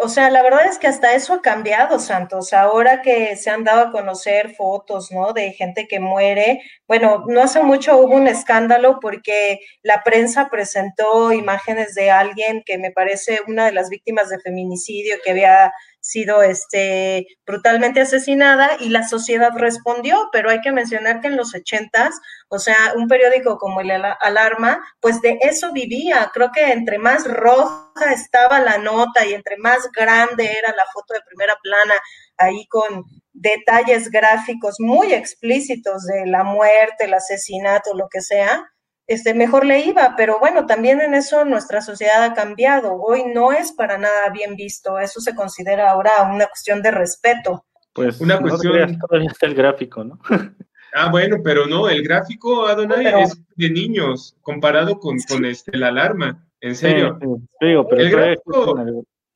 O sea, la verdad es que hasta eso ha cambiado, Santos. Ahora que se han dado a conocer fotos, ¿no? De gente que muere. Bueno, no hace mucho hubo un escándalo porque la prensa presentó imágenes de alguien que me parece una de las víctimas de feminicidio que había sido este, brutalmente asesinada y la sociedad respondió, pero hay que mencionar que en los ochentas, o sea, un periódico como el Alarma, pues de eso vivía. Creo que entre más roja estaba la nota y entre más grande era la foto de primera plana, ahí con detalles gráficos muy explícitos de la muerte, el asesinato, lo que sea, este, mejor le iba, pero bueno, también en eso nuestra sociedad ha cambiado. Hoy no es para nada bien visto, eso se considera ahora una cuestión de respeto. Pues una cuestión. todavía está el gráfico, ¿no? ah, bueno, pero no, el gráfico, Adonai, es de niños comparado con, con este, la alarma, en serio. pero el gráfico,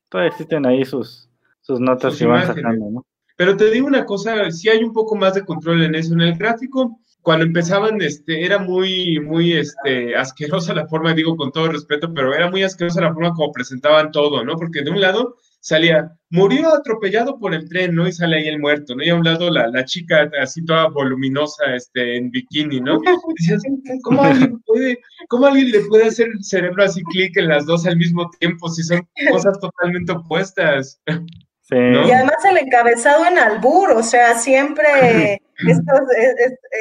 todavía, existen, ahí sus, sus notas que van sacando, ¿no? Pero te digo una cosa, si hay un poco más de control en eso. En el gráfico, cuando empezaban, este, era muy, muy, este, asquerosa la forma, digo con todo respeto, pero era muy asquerosa la forma como presentaban todo, ¿no? Porque de un lado salía, murió atropellado por el tren, ¿no? Y sale ahí el muerto, ¿no? Y a un lado la, la chica así toda voluminosa, este, en bikini, ¿no? decías, ¿cómo alguien puede, cómo alguien le puede hacer el cerebro así clic en las dos al mismo tiempo si son cosas totalmente opuestas? Y además el encabezado en albur, o sea, siempre estos,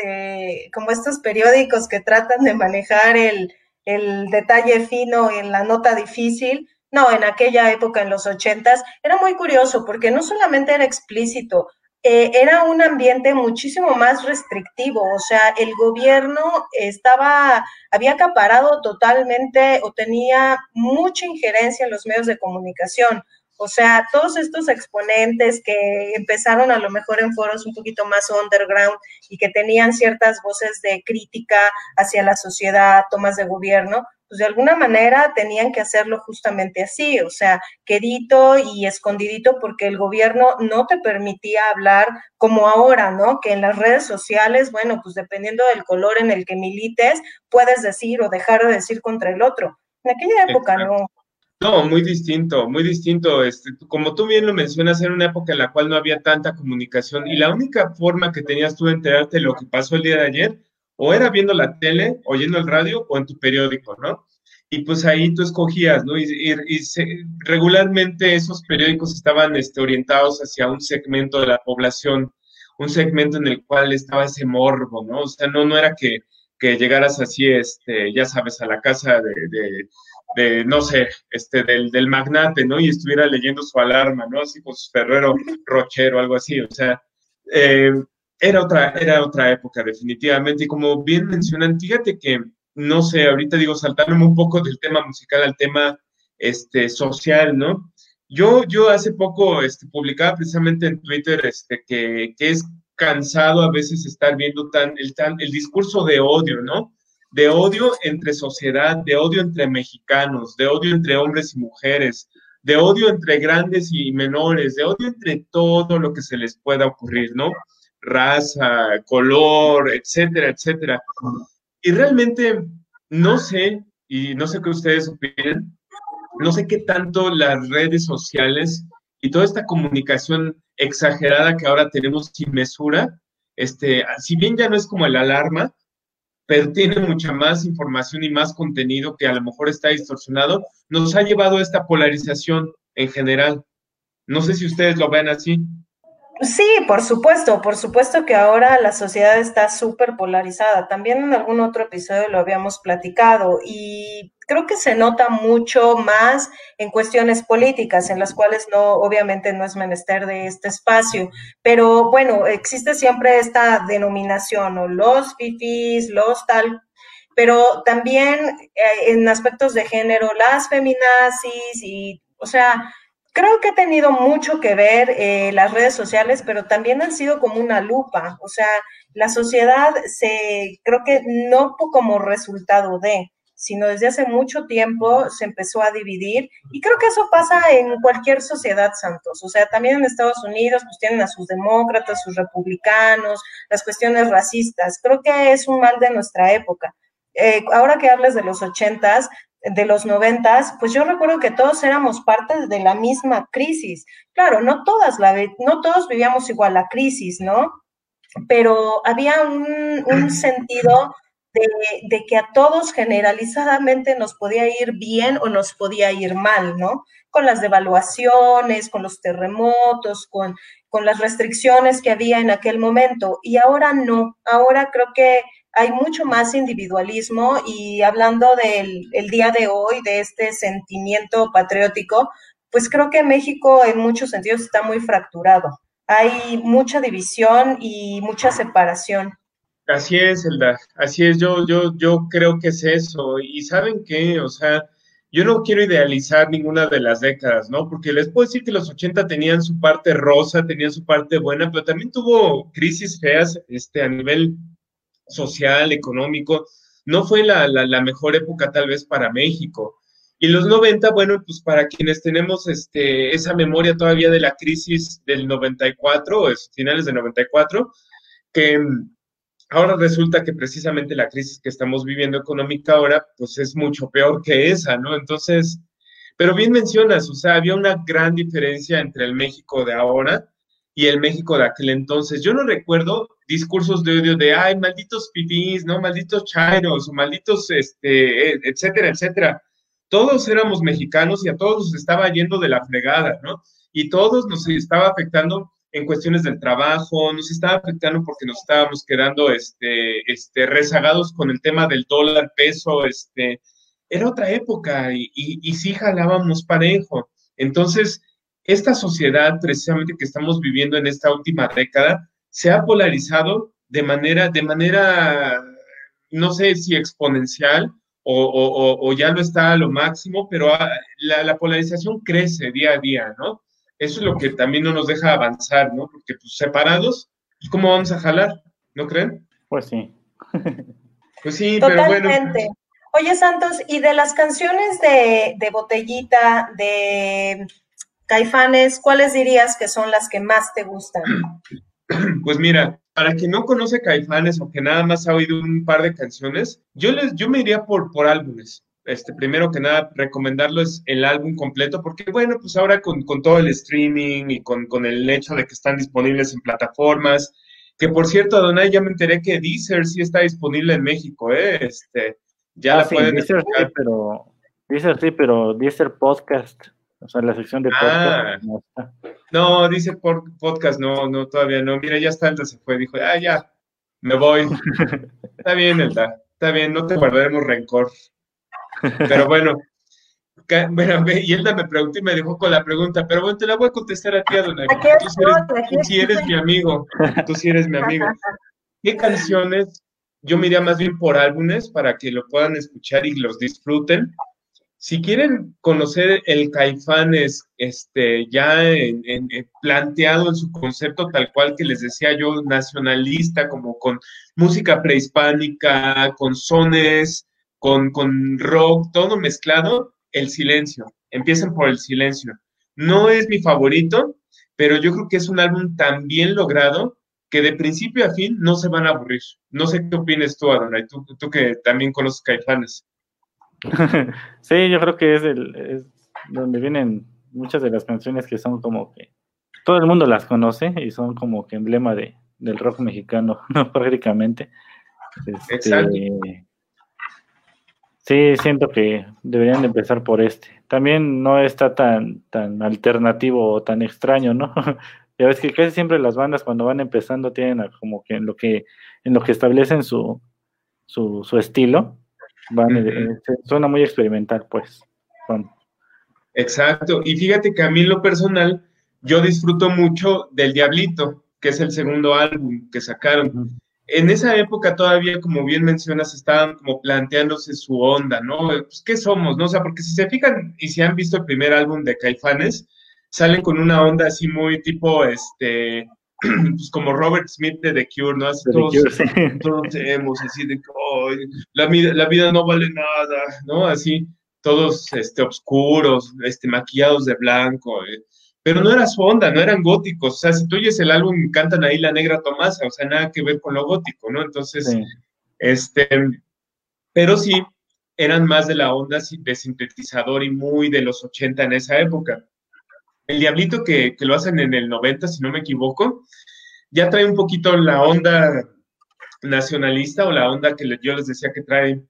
eh, como estos periódicos que tratan de manejar el, detalle fino en la nota difícil, no, en aquella época, en los ochentas, era muy curioso porque no solamente era explícito, eh, era un ambiente muchísimo más restrictivo, o sea, el gobierno estaba, había acaparado totalmente o tenía mucha injerencia en los medios de comunicación. O sea, todos estos exponentes que empezaron a lo mejor en foros un poquito más underground y que tenían ciertas voces de crítica hacia la sociedad, tomas de gobierno, pues de alguna manera tenían que hacerlo justamente así, o sea, quedito y escondidito porque el gobierno no te permitía hablar como ahora, ¿no? Que en las redes sociales, bueno, pues dependiendo del color en el que milites, puedes decir o dejar de decir contra el otro. En aquella época no. No, muy distinto, muy distinto. Este, como tú bien lo mencionas, era una época en la cual no había tanta comunicación y la única forma que tenías tú de enterarte de lo que pasó el día de ayer o era viendo la tele, oyendo el radio o en tu periódico, ¿no? y pues ahí tú escogías, ¿no? Y, regularmente esos periódicos estaban este, orientados hacia un segmento de la población, un segmento en el cual estaba ese morbo, ¿no? O sea, no, no era que, que llegaras así, este, ya sabes, a la casa de, no sé, este, del, del, magnate, ¿no? Y estuviera leyendo su alarma, ¿no? Así con su ferrero rochero, algo así, o sea, eh, era, otra, era otra época definitivamente. Y como bien mencionan, fíjate que, no sé, ahorita digo, saltándome un poco del tema musical al tema este, social, ¿no? Yo, yo hace poco este, publicaba precisamente en Twitter este, que, que es cansado a veces estar viendo tan, el, tan, el discurso de odio, ¿no? De odio entre sociedad, de odio entre mexicanos, de odio entre hombres y mujeres, de odio entre grandes y menores, de odio entre todo lo que se les pueda ocurrir, ¿no? Raza, color, etcétera, etcétera. Y realmente no sé, y no sé qué ustedes opinan, no sé qué tanto las redes sociales y toda esta comunicación exagerada que ahora tenemos sin mesura, este, si bien ya no es como el alarma, pero tiene mucha más información y más contenido que a lo mejor está distorsionado, nos ha llevado a esta polarización en general. No sé si ustedes lo ven así. Sí, por supuesto, por supuesto que ahora la sociedad está súper polarizada. También en algún otro episodio lo habíamos platicado y creo que se nota mucho más en cuestiones políticas, en las cuales no, obviamente no es menester de este espacio, pero bueno, existe siempre esta denominación, o los fifis, los tal, pero también eh, en aspectos de género, las feminazis y, o sea, Creo que ha tenido mucho que ver eh, las redes sociales, pero también han sido como una lupa. O sea, la sociedad se, creo que no como resultado de, sino desde hace mucho tiempo se empezó a dividir. Y creo que eso pasa en cualquier sociedad, Santos. O sea, también en Estados Unidos, pues tienen a sus demócratas, sus republicanos, las cuestiones racistas. Creo que es un mal de nuestra época. Eh, ahora que hables de los ochentas, de los noventas, pues yo recuerdo que todos éramos parte de la misma crisis. Claro, no todas la no todos vivíamos igual la crisis, ¿no? Pero había un, sentido de, que a todos generalizadamente nos podía ir bien o nos podía ir mal, ¿no? Con las devaluaciones, con los terremotos, con, con las restricciones que había en aquel momento. Y ahora no, ahora creo que hay mucho más individualismo y hablando del día de hoy, de este sentimiento patriótico, pues creo que México en muchos sentidos está muy fracturado. Hay mucha división y mucha separación. Así es, Elda, así es, yo, yo, yo creo que es eso. Y saben qué, o sea, yo no quiero idealizar ninguna de las décadas, ¿no? Porque les puedo decir que los 80 tenían su parte rosa, tenían su parte buena, pero también tuvo crisis feas este, a nivel social, económico, no fue la, mejor época tal vez para México. Y los 90, bueno, pues para quienes tenemos este, esa memoria todavía de la crisis del 94, es, finales del 94, que ahora resulta que precisamente la crisis que estamos viviendo económica ahora, pues es mucho peor que esa, ¿no? Entonces, pero bien mencionas, o sea, había una gran diferencia entre el México de ahora y el México de aquel entonces. Yo no recuerdo discursos de odio de, ay, malditos pipis, ¿no? Malditos chairos, o malditos, este, etcétera, etcétera. Todos éramos mexicanos y a todos nos estaba yendo de la fregada, ¿no? Y todos nos estaba afectando en cuestiones del trabajo, nos estaba afectando porque nos estábamos quedando, este, este, rezagados con el tema del dólar, peso, este, era otra época y, y, y sí jalábamos parejo. Entonces, esta sociedad precisamente que estamos viviendo en esta última década se ha polarizado de manera, de manera, no sé si exponencial o, ya no está a lo máximo, pero la, polarización crece día a día, ¿no? Eso es lo que también no nos deja avanzar, ¿no? Porque pues, separados, pues, ¿cómo vamos a jalar? ¿No creen? Pues sí. pues sí, pero bueno. Oye, Santos, y de las canciones de, de Botellita, de Caifanes, ¿cuáles dirías que son las que más te gustan? Pues mira, para quien no conoce Caifanes o que nada más ha oído un par de canciones, yo, les, yo me iría por, por álbumes. Este, primero que nada, recomendarles el álbum completo, porque bueno, pues ahora con, todo el streaming y con, el hecho de que están disponibles en plataformas, que por cierto, Adonai, ya me enteré que Deezer sí está disponible en México, ¿eh? Este, ya ah, la pueden Deezer, pero Dice sí, pero dice podcast. O sea, la sección de ah. podcast no está. No, dice podcast, no, no, todavía no. Mira, ya está, Elda se fue. Dijo, ah, ya, me voy. está bien, Elda, está bien, no te guardaremos rencor. Pero bueno, bueno, y Elda me preguntó y me dejó con la pregunta, pero bueno, te la voy a contestar a ti, Adonai. Tú, sí eres, eres mi amigo, tú sí eres mi amigo. ¿Qué canciones? Yo me más bien por álbumes para que lo puedan escuchar y los disfruten. Si quieren conocer el Caifanes este, ya en, planteado en su concepto tal cual que les decía yo, nacionalista, como con música prehispánica, con sones, con, con rock, todo mezclado, el silencio. Empiecen por el silencio. No es mi favorito, pero yo creo que es un álbum tan bien logrado que de principio a fin no se van a aburrir. No sé qué opinas tú, Adonai, tú, tú que también conoces Caifanes. sí, yo creo que es, el, es donde vienen muchas de las canciones que son como que todo el mundo las conoce y son como que emblema de, del rock mexicano, prácticamente. Este, Exacto. Sí, siento que deberían de empezar por este. También no está tan, tan alternativo o tan extraño, ¿no? ya ves que casi siempre las bandas cuando van empezando tienen como que en lo que, en lo que establecen su, su, su estilo, van, eh, suena muy experimental, pues. Exacto, y fíjate que a mí en lo personal, yo disfruto mucho del Diablito, que es el segundo álbum que sacaron en esa época todavía, como bien mencionas, estaban como planteándose su onda, ¿no? Pues, ¿qué somos, no? O sea, porque si se fijan y si han visto el primer álbum de Caifanes, salen con una onda así muy tipo, este, pues como Robert Smith de The Cure, ¿no? Así todos, todos así de la, vida, la vida no vale nada, ¿no? Así, todos, este, oscuros, este, maquillados de blanco, eh pero no era su onda, no eran góticos. O sea, si tú oyes el álbum, cantan ahí La Negra Tomasa, o sea, nada que ver con lo gótico, ¿no? Entonces, este, pero sí, eran más de la onda de sintetizador y muy de los 80 en esa época. El Diablito que, que lo hacen en el 90, si no me equivoco, ya trae un poquito la onda nacionalista o la onda que yo les decía que trae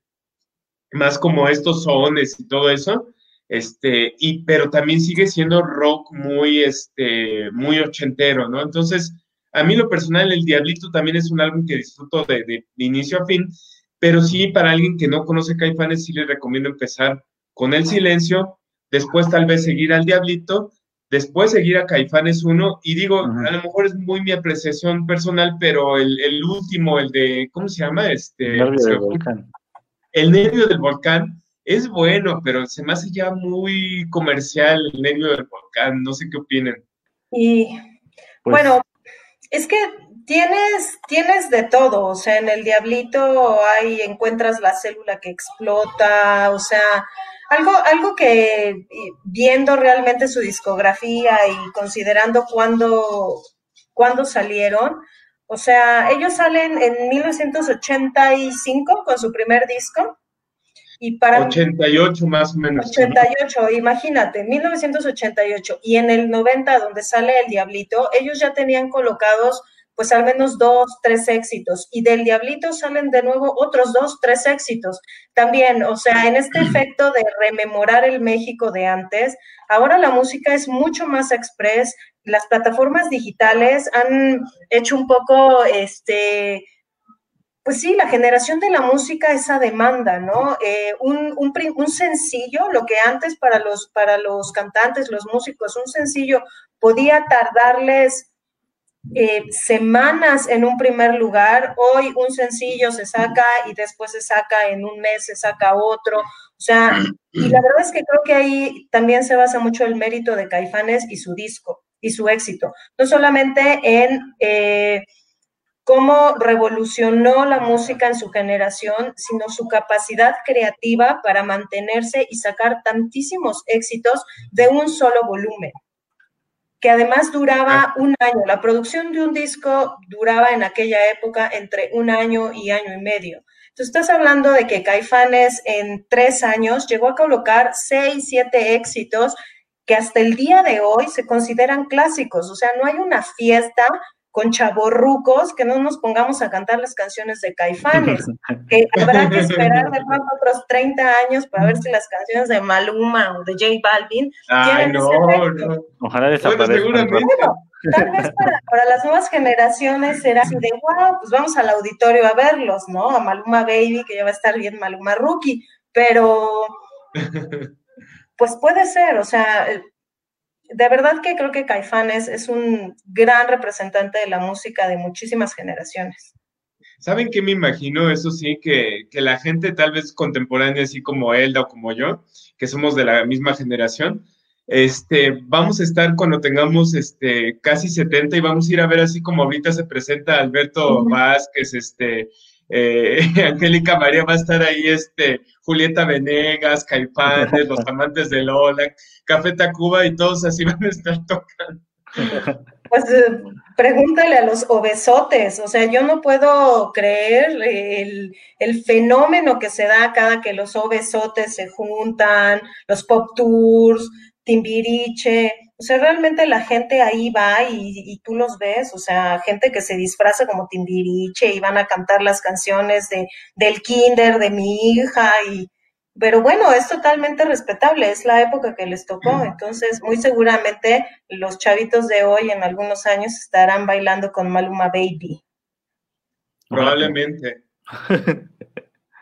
más como estos sones y todo eso, este, y, pero también sigue siendo rock muy, este, muy ochentero, ¿no? Entonces, a mí lo personal, El Diablito también es un álbum que disfruto de, de, inicio a fin, pero sí, para alguien que no conoce Caifanes, sí le recomiendo empezar con El Silencio, después tal vez seguir al Diablito, después seguir a Caifanes 1, y digo, a lo mejor es muy mi apreciación personal, pero el, el último, el de, ¿cómo se llama? Este, el nervio del volcán. El nervio del volcán, es bueno, pero se me hace ya muy comercial el medio del volcán. No sé qué opinen. Y pues bueno, es que tienes, tienes de todo. O sea, en el Diablito ahí encuentras la célula que explota. O sea, algo, algo que viendo realmente su discografía y considerando cuándo, cuándo salieron. O sea, ellos salen en 1985 con su primer disco y para 88 más o menos. 88, imagínate, 1988 y en el 90 donde sale El Diablito, ellos ya tenían colocados pues al menos dos, tres éxitos y del Diablito salen de nuevo otros dos, tres éxitos. También, o sea, en este efecto de rememorar el México de antes, ahora la música es mucho más express, las plataformas digitales han hecho un poco este pues sí, la generación de la música, esa demanda, ¿no? Eh, un, sencillo, lo que antes para los, para los cantantes, los músicos, un sencillo podía tardarles eh, semanas en un primer lugar, hoy un sencillo se saca y después se saca en un mes, se saca otro, o sea, y la verdad es que creo que ahí también se basa mucho el mérito de Caifanes y su disco y su éxito, no solamente en... Eh, cómo revolucionó la música en su generación, sino su capacidad creativa para mantenerse y sacar tantísimos éxitos de un solo volumen, que además duraba un año. La producción de un disco duraba en aquella época entre un año y año y medio. Entonces estás hablando de que Caifanes en tres años llegó a colocar seis, siete éxitos que hasta el día de hoy se consideran clásicos. O sea, no hay una fiesta con chavorrucos, que no nos pongamos a cantar las canciones de Caifanes, que habrá que esperar de pronto otros 30 años para ver si las canciones de Maluma o de J Balvin tienen ese efecto. Ojalá desaparezcan. Bueno, tal vez para, las nuevas generaciones será así de, wow, pues vamos al auditorio a verlos, ¿no? A Maluma Baby, que ya va a estar bien Maluma Rookie, pero pues puede ser, o sea, de verdad que creo que Caifanes es un gran representante de la música de muchísimas generaciones. ¿Saben qué me imagino? Eso sí, que, que, la gente tal vez contemporánea, así como Elda o como yo, que somos de la misma generación, este, vamos a estar cuando tengamos este, casi 70 y vamos a ir a ver así como ahorita se presenta Alberto Vázquez, este, eh, Angélica María va a estar ahí, este, Julieta Venegas, Caipanes, los amantes de Lola, Café Tacuba y todos así van a estar tocando. Pues eh, pregúntale a los obesotes, o sea, yo no puedo creer el, el, fenómeno que se da cada que los obesotes se juntan, los pop tours, Timbiriche, o sea, realmente la gente ahí va y, tú los ves, o sea, gente que se disfraza como Timbiriche y van a cantar las canciones de, del kinder de mi hija y, pero bueno, es totalmente respetable, es la época que les tocó, entonces muy seguramente los chavitos de hoy en algunos años estarán bailando con Maluma Baby. Probablemente.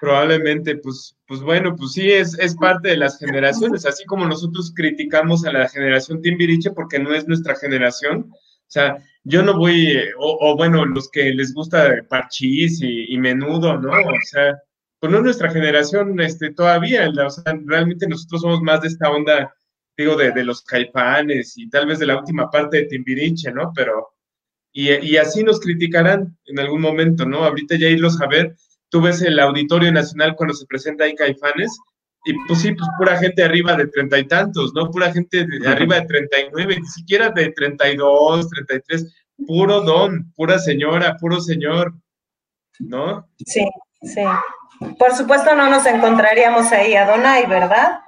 Probablemente, pues, pues bueno, pues sí, es, es parte de las generaciones, así como nosotros criticamos a la generación Timbiriche porque no es nuestra generación. O sea, yo no voy, o, bueno, los que les gusta Parchís y, Menudo, ¿no? O sea, pues no es nuestra generación este, todavía, o sea, realmente nosotros somos más de esta onda, digo, de, de los caipanes y tal vez de la última parte de Timbiriche, ¿no? Pero, y, y así nos criticarán en algún momento, ¿no? Ahorita ya irlos a ver tú ves el Auditorio Nacional cuando se presenta ahí Caifanes, y pues sí, pues pura gente arriba de treinta y tantos, ¿no? Pura gente de arriba de treinta y nueve, ni siquiera de treinta y dos, treinta y tres, puro don, pura señora, puro señor, ¿no? Sí, sí. Por supuesto no nos encontraríamos ahí a Donay, ¿verdad?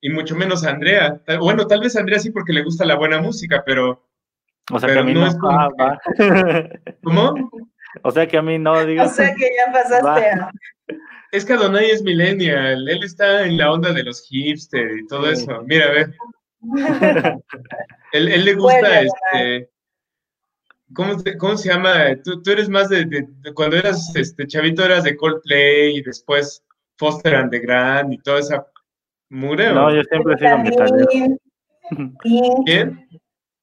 Y mucho menos a Andrea. Bueno, tal vez a Andrea sí porque le gusta la buena música, pero... O sea, que no, es como ¿Cómo? O sea que a mí no, digo. O sea que ya pasaste a... Es que Adonai es millennial, él está en la onda de los hipster y todo eso. Mira, a ver. él, le gusta este. ¿cómo, se llama? Tú, eres más de, cuando eras este chavito eras de Coldplay y después Foster and the Grand y toda esa mure. No, yo siempre he sido metalero. ¿Quién?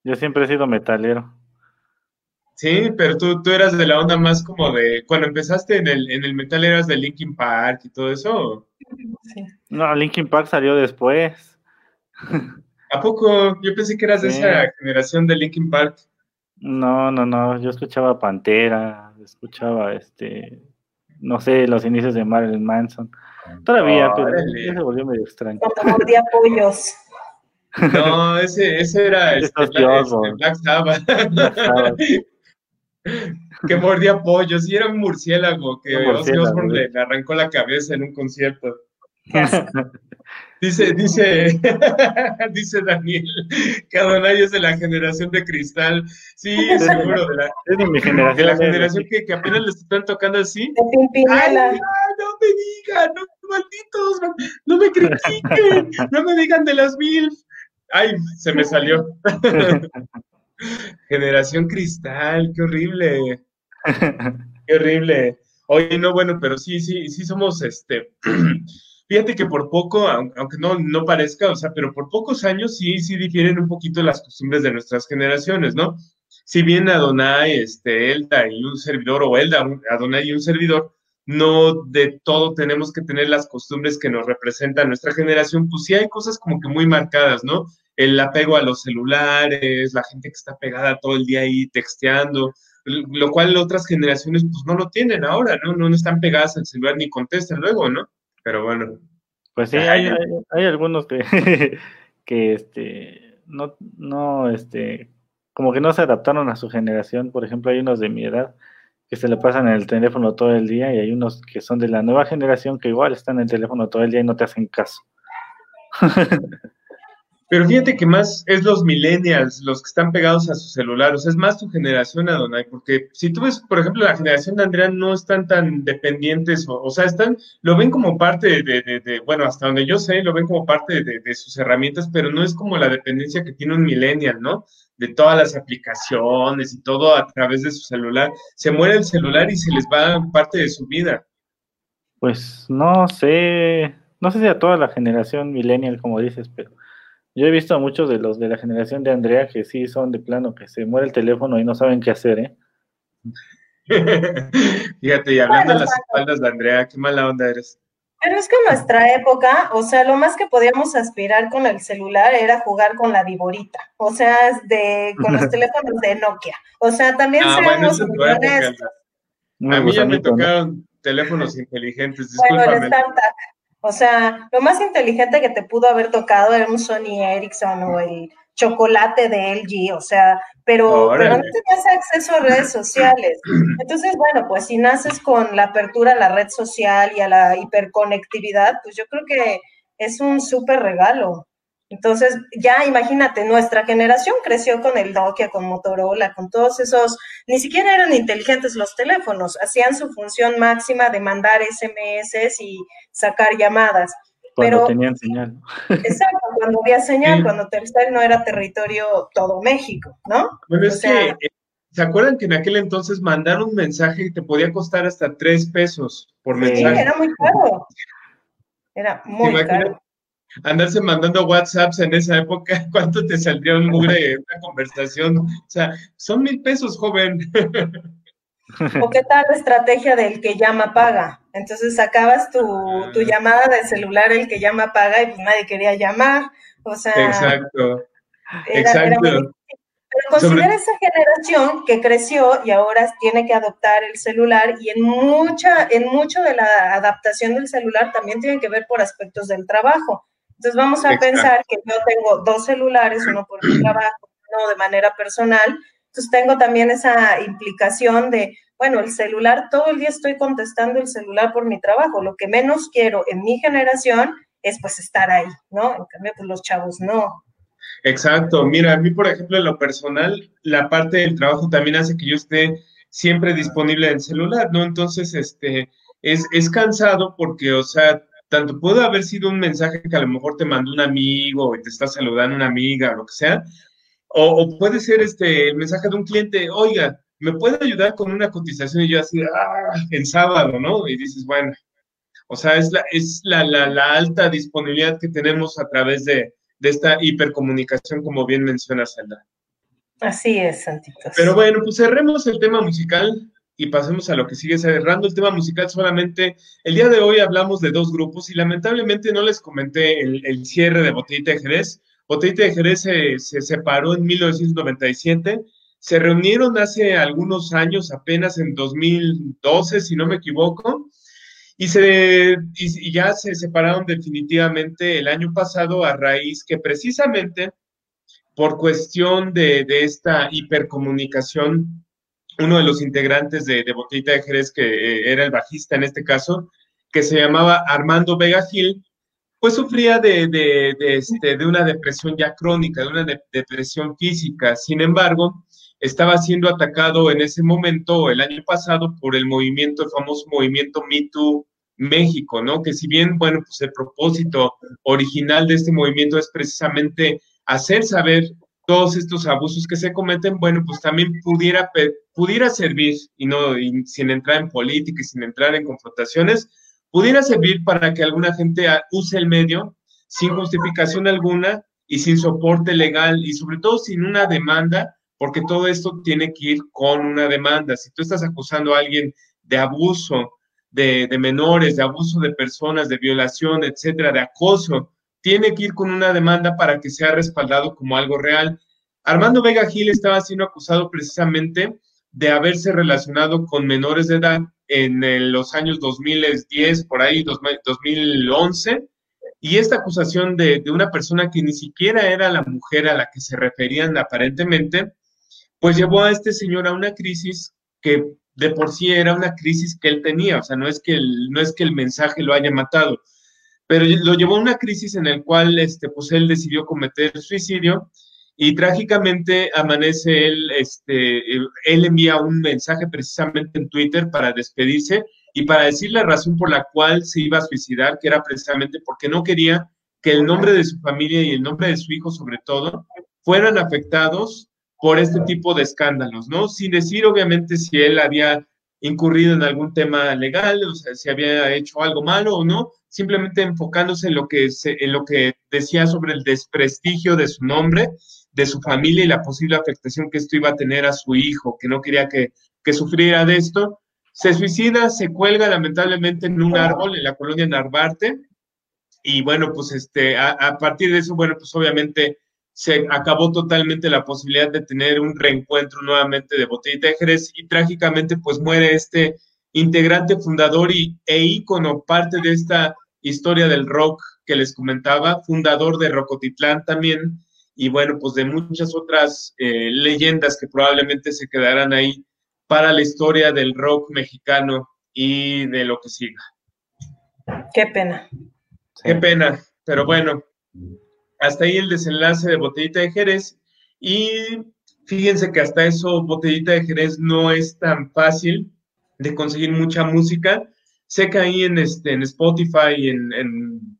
Yo siempre he sido metalero. Sí, pero tú, tú eras de la onda más como de, cuando empezaste en el, en el metal eras de Linkin Park y todo eso. Sí. No, Linkin Park salió después. ¿A poco? Yo pensé que eras de esa generación de Linkin Park. No, no, no, yo escuchaba Pantera, escuchaba este, no sé, los inicios de Marilyn Manson. Todavía, pero se volvió medio extraño. Cuando mordía pollos. No, ese, ese era este, este, Black Sabbath. Que mordía pollos, y era un murciélago que Ozzy Osbourne le arrancó la cabeza en un concierto. dice, dice, dice Daniel que Adonai es de la generación de cristal. Sí, seguro, de la, es de mi generación. De la generación que, que apenas le están tocando así. Ay, no, no me digan, no, malditos, no me critiquen, no me digan de las mil. Ay, se me salió. Generación cristal, qué horrible. Qué horrible. Oye, no, bueno, pero sí, sí, sí somos este. Fíjate que por poco, aunque no, no parezca, o sea, pero por pocos años sí, sí difieren un poquito las costumbres de nuestras generaciones, ¿no? Si bien Adonai, este, Elda y un servidor, o Elda, Adonai y un servidor, no de todo tenemos que tener las costumbres que nos representan nuestra generación, pues sí hay cosas como que muy marcadas, ¿no? El apego a los celulares, la gente que está pegada todo el día ahí texteando, lo cual otras generaciones pues no lo tienen ahora, ¿no? No, están pegadas al celular ni contestan luego, ¿no? Pero bueno. Pues sí, hay, hay, algunos que, que este, no, no, este, como que no se adaptaron a su generación. Por ejemplo, hay unos de mi edad que se le pasan en el teléfono todo el día y hay unos que son de la nueva generación que igual están en el teléfono todo el día y no te hacen caso. Pero fíjate que más es los millennials, los que están pegados a su celular, o sea, es más tu generación, Adonai, porque si tú ves, por ejemplo, la generación de Andrea no están tan dependientes, o, sea, están, lo ven como parte de, bueno, hasta donde yo sé, lo ven como parte de, sus herramientas, pero no es como la dependencia que tiene un millennial, ¿no? De todas las aplicaciones y todo a través de su celular. Se muere el celular y se les va parte de su vida. Pues no sé, no sé si a toda la generación millennial, como dices, pero yo he visto a muchos de los de la generación de Andrea que sí son de plano, que se muere el teléfono y no saben qué hacer, ¿eh? Fíjate, y hablando de las espaldas de Andrea, qué mala onda eres. Pero es que en nuestra época, o sea, lo más que podíamos aspirar con el celular era jugar con la viborita, o sea, de, con los teléfonos de Nokia. O sea, también ah, seamos A mí ya me tocaron teléfonos inteligentes, discúlpame. O sea, lo más inteligente que te pudo haber tocado era un Sony Ericsson o el chocolate de LG, o sea, pero, pero no tenías acceso a redes sociales. Entonces, bueno, pues si naces con la apertura a la red social y a la hiperconectividad, pues yo creo que es un súper regalo. Entonces, ya imagínate, nuestra generación creció con el Nokia, con Motorola, con todos esos, ni siquiera eran inteligentes los teléfonos, hacían su función máxima de mandar SMS y sacar llamadas. Cuando tenían señal. Exacto, cuando había señal, cuando Telcel no era territorio todo México, ¿no? Bueno, es que, eh, ¿se acuerdan que en aquel entonces mandar un mensaje te podía costar hasta tres pesos por mensaje? Sí, era muy caro. Era muy caro andarse mandando WhatsApps en esa época, ¿cuánto te saldría un mugre una conversación? O sea, son mil pesos, joven. ¿O qué tal la estrategia del que llama paga? Entonces sacabas tu, tu llamada de celular, el que llama paga, y pues nadie quería llamar. O sea. Exacto. exacto. pero considera esa generación que creció y ahora tiene que adoptar el celular y en mucha, en mucho de la adaptación del celular también tiene que ver por aspectos del trabajo. Entonces vamos a pensar que yo tengo dos celulares, uno por mi trabajo, uno de manera personal. Entonces tengo también esa implicación de, bueno, el celular, todo el día estoy contestando el celular por mi trabajo. Lo que menos quiero en mi generación es pues estar ahí, ¿no? En cambio, pues los chavos no. Exacto. Mira, a mí, por ejemplo, en lo personal, la parte del trabajo también hace que yo esté siempre disponible en el celular, ¿no? Entonces, este, es, es cansado porque, o sea, tanto puede haber sido un mensaje que a lo mejor te mandó un amigo y te está saludando una amiga o lo que sea, o, puede ser este, el mensaje de un cliente, oiga, ¿me puede ayudar con una cotización? Y yo así, ah, en sábado, ¿no? Y dices, bueno, o sea, es la, es la, la, alta disponibilidad que tenemos a través de, de esta hipercomunicación, como bien menciona Zelda. Así es, Santitos. Pero bueno, pues cerremos el tema musical y pasemos a lo que sigue cerrando el tema musical. Solamente el día de hoy hablamos de dos grupos y lamentablemente no les comenté el, cierre de Botellita de Jerez. Botellita de Jerez se, separó en 1997. Se reunieron hace algunos años, apenas en 2012, si no me equivoco, y, se, y ya se separaron definitivamente el año pasado a raíz que precisamente por cuestión de, de esta hipercomunicación uno de los integrantes de, de Botellita de Jerez, que eh, era el bajista en este caso, que se llamaba Armando Vega Gil, pues sufría de, de, este, una depresión ya crónica, de una depresión física. Sin embargo, estaba siendo atacado en ese momento, el año pasado, por el movimiento, el famoso movimiento Me Too México, ¿no? Que si bien, bueno, pues el propósito original de este movimiento es precisamente hacer saber todos estos abusos que se cometen, bueno, pues también pudiera, pudiera servir, y no sin entrar en política y sin entrar en confrontaciones, pudiera servir para que alguna gente use el medio sin justificación alguna y sin soporte legal y sobre todo sin una demanda, porque todo esto tiene que ir con una demanda. Si tú estás acusando a alguien de abuso de, de menores, de abuso de personas, de violación, etcétera, de acoso, tiene que ir con una demanda para que sea respaldado como algo real. Armando Vega Gil estaba siendo acusado precisamente de haberse relacionado con menores de edad en los años 2010, por ahí, 2011, y esta acusación de, una persona que ni siquiera era la mujer a la que se referían aparentemente, pues llevó a este señor a una crisis que de por sí era una crisis que él tenía, o sea, no es que no es que el mensaje lo haya matado, pero lo llevó a una crisis en la cual este, pues él decidió cometer suicidio y trágicamente amanece él, este, él envía un mensaje precisamente en Twitter para despedirse y para decir la razón por la cual se iba a suicidar, que era precisamente porque no quería que el nombre de su familia y el nombre de su hijo sobre todo fueran afectados por este tipo de escándalos, ¿no? Sin decir obviamente si él había incurrido en algún tema legal, o sea, si había hecho algo malo o no, simplemente enfocándose en lo que, en lo que decía sobre el desprestigio de su nombre, de su familia y la posible afectación que esto iba a tener a su hijo, que no quería que, sufriera de esto. Se suicida, se cuelga lamentablemente en un árbol en la colonia Narvarte, y bueno, pues este, a, a partir de eso, bueno, pues obviamente se acabó totalmente la posibilidad de tener un reencuentro nuevamente de Botellita de Jerez y trágicamente pues muere este integrante fundador y, e ícono, parte de esta historia del rock que les comentaba, fundador de Rocotitlán también, y bueno, pues de muchas otras eh, leyendas que probablemente se quedarán ahí para la historia del rock mexicano y de lo que siga. Qué pena. Qué pena, pero bueno, hasta ahí el desenlace de Botellita de Jerez. Y fíjense que hasta eso Botellita de Jerez no es tan fácil de conseguir mucha música. Sé que ahí en, este, en Spotify y en,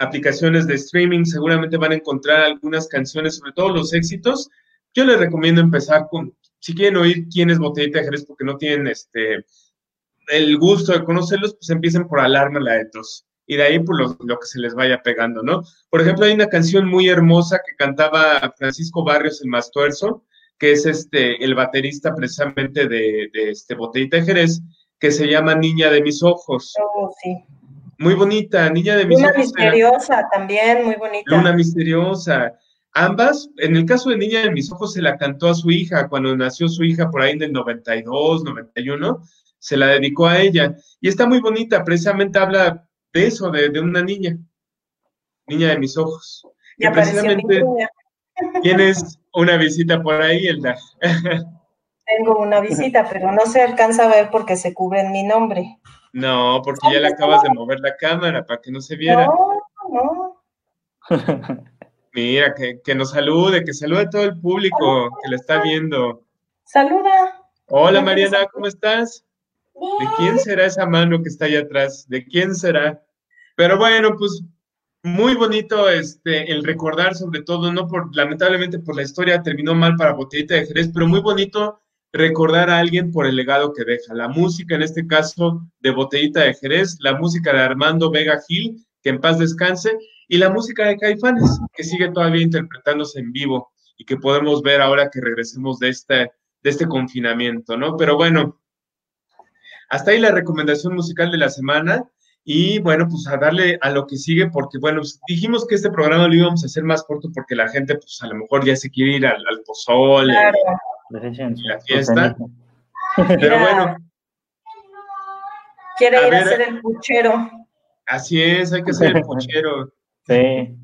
aplicaciones de streaming seguramente van a encontrar algunas canciones, sobre todo los éxitos. Yo les recomiendo empezar con, si quieren oír quién es Botellita de Jerez porque no tienen este, el gusto de conocerlos, pues empiecen por Alarma la de Tos y de ahí por pues, lo, que se les vaya pegando, ¿no? Por ejemplo, hay una canción muy hermosa que cantaba Francisco Barrios el Mastuerzo, que es este, el baterista precisamente de, este Botellita de Jerez, que se llama Niña de mis ojos. Oh, sí. Muy bonita, Niña de mis ojos. Luna misteriosa también, muy bonita. Luna misteriosa. Ambas, en el caso de Niña de mis ojos, se la cantó a su hija cuando nació su hija por ahí en el 92, 91, se la dedicó a ella. Y está muy bonita, precisamente habla de eso, de, una niña, niña de mis ojos. Y precisamente tienes una visita por ahí, Elda. Tengo una visita, pero no se alcanza a ver porque se cubre en mi nombre. No, porque ya le acabas de mover la cámara para que no se viera. No, no. Mira, que, que nos salude, que salude a todo el público que le está viendo. Saluda. Hola Mariana, ¿cómo estás? ¿De quién será esa mano que está ahí atrás? ¿De quién será? Pero bueno, pues muy bonito este, el recordar, sobre todo, no por, lamentablemente por la historia terminó mal para Botellita de Jerez, pero muy bonito recordar a alguien por el legado que deja. La música, en este caso, de Botellita de Jerez, la música de Armando Vega Gil, que en paz descanse, y la música de Caifanes, que sigue todavía interpretándose en vivo y que podemos ver ahora que regresemos de este, de este confinamiento, ¿no? Pero bueno, hasta ahí la recomendación musical de la semana. Y bueno, pues a darle a lo que sigue, porque bueno, pues, dijimos que este programa lo íbamos a hacer más corto porque la gente, pues a lo mejor ya se quiere ir al, al pozole, la fiesta. Pero bueno. Quiere ir a, hacer el puchero. Así es, hay que hacer el puchero. Sí.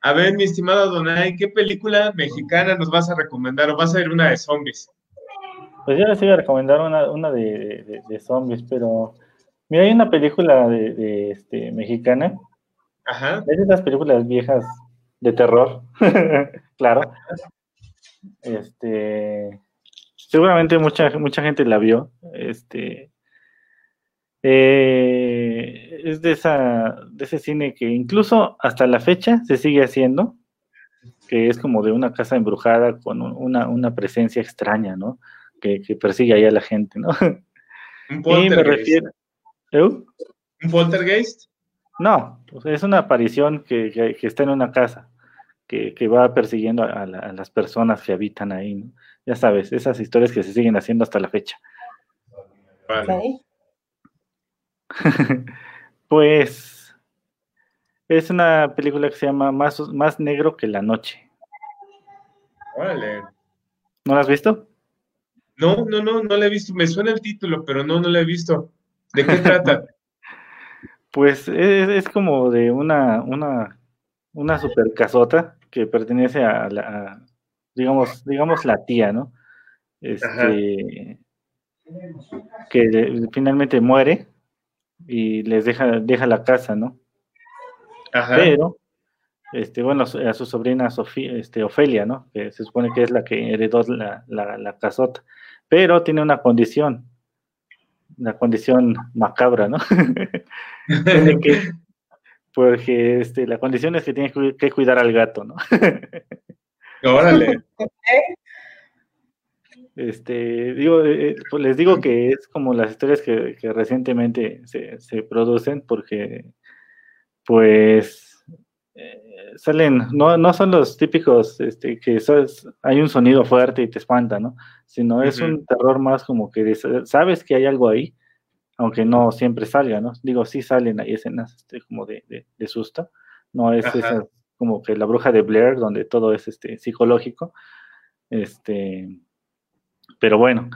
A ver, mi estimado Donay, ¿qué película mexicana nos vas a recomendar? ¿O vas a ver una de zombies? Pues yo les iba a recomendar una, una de, zombies, pero mira, hay una película de, este, mexicana. Ajá. Es de esas películas viejas de terror, claro. Este, seguramente mucha, mucha gente la vio. Este, eh, es de, esa, de ese cine que incluso hasta la fecha se sigue haciendo, que es como de una casa embrujada con una, una presencia extraña, ¿no? que, persigue ahí a la gente, ¿no? ¿Un poltergeist? ¿Un poltergeist? No, pues es una aparición que, está en una casa, que, va persiguiendo a, las personas que habitan ahí, ¿no? Ya sabes, esas historias que se siguen haciendo hasta la fecha. Vale. pues es una película que se llama Más, Más Negro que la Noche. Vale. ¿No la has visto? No, no, no, no la he visto. Me suena el título, pero no, no la he visto. ¿De qué trata? pues es, como de una, una, una super casota que pertenece a la, digamos, digamos la tía, ¿no? Este, que finalmente muere y les deja, deja la casa, ¿no? Pero, este, bueno, a su sobrina Sofía, este, Ofelia, ¿no? Que se supone que es la que heredó la, la, casota. Pero tiene una condición, una condición macabra, ¿no? porque este, la condición es que tiene que cuidar al gato, ¿no? Órale. Este, digo, eh, eh, pues les digo que es como las historias que, recientemente se, se, producen, porque pues eh, salen, no, no son los típicos este, que hay un sonido fuerte y te espanta, ¿no? Sino es un terror más como que sabes que hay algo ahí, aunque no siempre salga, ¿no? Digo, sí salen ahí escenas este, como de, de, susto, no es esa, como que la bruja de Blair, donde todo es este, psicológico, este pero bueno,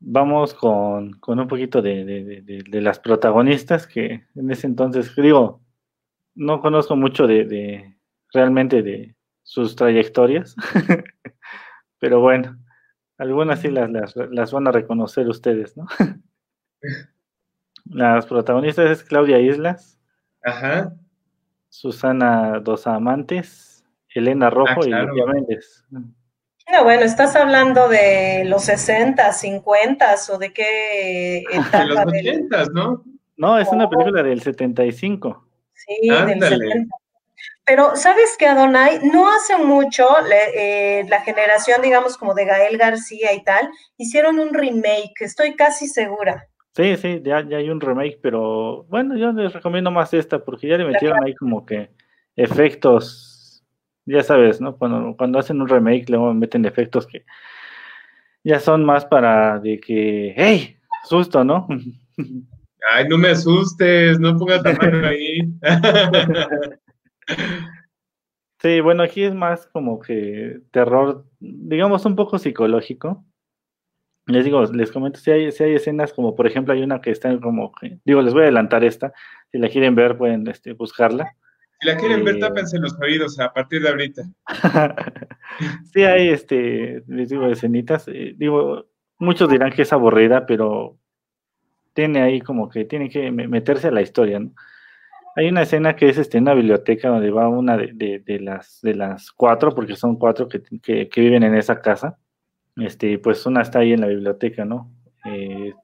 vamos con, un poquito de, las protagonistas que en ese entonces, digo, no conozco mucho de, realmente de sus trayectorias, pero bueno, algunas sí las, las, van a reconocer ustedes, ¿no? Las protagonistas es Claudia Islas, Ajá. Susana Dos Amantes, Elena Rojo ah, y Lidia Méndez. No, bueno, estás hablando de los 60, 50 o de qué etapa. De los 80, ¿no? No, es una película del 75. Sí, del 70. Pero, ¿sabes qué, Adonai? No hace mucho, eh, la generación, digamos, como de Gael García y tal, hicieron un remake, estoy casi segura. Sí, sí, ya, ya hay un remake, pero bueno, yo les recomiendo más esta, porque ya le metieron ahí como que efectos ya sabes, ¿no? Cuando, cuando hacen un remake, luego meten efectos que ya son más para de que, ¡hey! Susto, ¿no? Ay, no me asustes, no pongas la mano ahí. sí, bueno, aquí es más como que terror, digamos, un poco psicológico. Les digo, les comento si hay, si hay escenas como, por ejemplo, hay una que está como, digo, les voy a adelantar esta, si la quieren ver pueden este, buscarla. Si la quieren ver, tápense los oídos a partir de ahorita. sí, hay, este, les digo, escenitas. Eh, digo, muchos dirán que es aburrida, pero tiene ahí como que tiene que meterse a la historia, ¿no? Hay una escena que es este, en una biblioteca donde va una de, de, las, de las cuatro, porque son cuatro que, que, viven en esa casa. Este, pues una está ahí en la biblioteca, ¿no? Eh,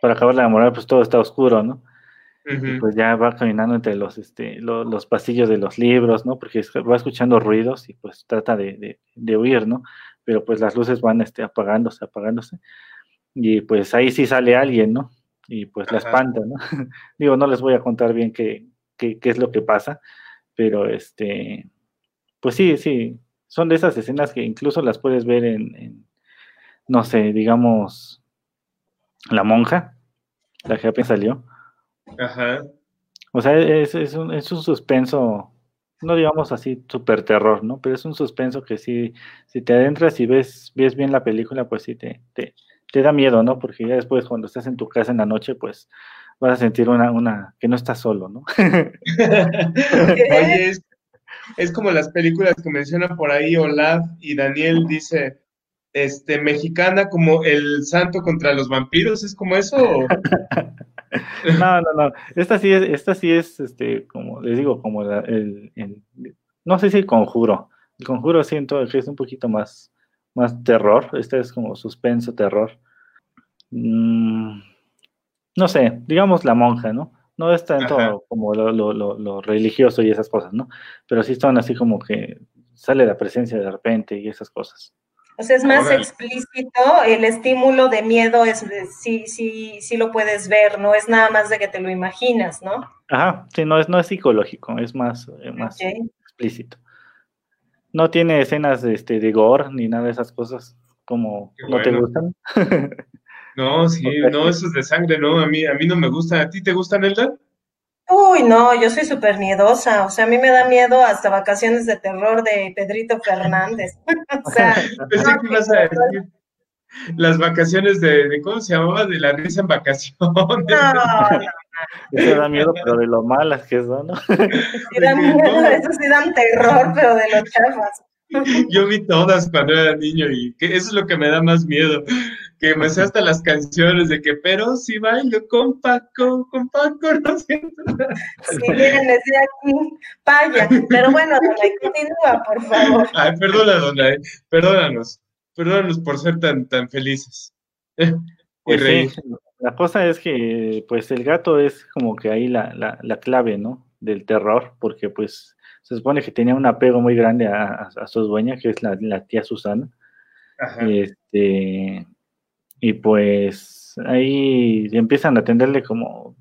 para acabar de enamorar, pues todo está oscuro, ¿no? pues ya va caminando entre los, este, los pasillos de los libros, ¿no? Porque va escuchando ruidos y pues trata de, huir, ¿no? Pero pues las luces van este, apagándose, apagándose. Y pues ahí sí sale alguien, ¿no? Y pues la espanta, ¿no? Digo, no les voy a contar bien qué, qué, es lo que pasa, pero este, pues sí, sí, son de esas escenas que incluso las puedes ver en, en no sé, digamos, La Monja, la que apenas salió Ajá. O sea, es, es, un, es un suspenso, no digamos así super terror, ¿no? Pero es un suspenso que sí, si te adentras y ves, ves bien la película, pues sí te, te, te da miedo, ¿no? Porque ya después cuando estás en tu casa en la noche, pues vas a sentir una, una, que no estás solo, ¿no? Oye, es, es, como las películas que mencionan por ahí Olaf y Daniel dice, este, mexicana como el santo contra los vampiros, ¿es como eso? No, no, no. Esta sí es, esta sí es, este, como les digo, como el, no sé si el conjuro. El conjuro siento que es un poquito más, más terror. Este es como suspenso, terror. Mm, no sé, digamos la monja, ¿no? No es tanto como lo, lo, lo, religioso y esas cosas, ¿no? Pero sí son así como que sale la presencia de repente y esas cosas. O sea, es más explícito, el estímulo de miedo es sí, sí, sí lo puedes ver, no es nada más de que te lo imaginas, ¿no? Ajá, sí, no es, no es psicológico, es más, eh, más explícito. No tiene escenas de, este, de gore ni nada de esas cosas como no te gustan. no, sí, no, eso es de sangre, no, a mí, a mí no me gusta. ¿A ti te gusta, Nelda? Uy, no, yo soy súper miedosa, o sea, a mí me da miedo hasta vacaciones de terror de Pedrito Fernández. o sea, Pensé que ibas a decir las vacaciones de, ¿cómo se llamaba? De la risa en vacaciones. No, no, Eso da miedo, pero de lo malas que son, ¿no? Sí dan miedo, eso sí dan terror, pero de los chafas. Yo vi todas cuando era niño y que eso es lo que me da más miedo, que me sé hasta las canciones de que, pero si bailo con Paco, con Paco, no siento nada. Sí, miren, decía aquí, paya. Pero bueno, continúa, por favor. Ay, perdona, dona, perdónanos, perdónanos por ser tan, tan felices. Pues la cosa es que, pues, el gato es como que ahí la, la, la clave, ¿no? Del terror, porque, pues, se supone que tenía un apego muy grande a, su dueña, que es la, tía Susana. Este, y pues ahí empiezan a tenderle como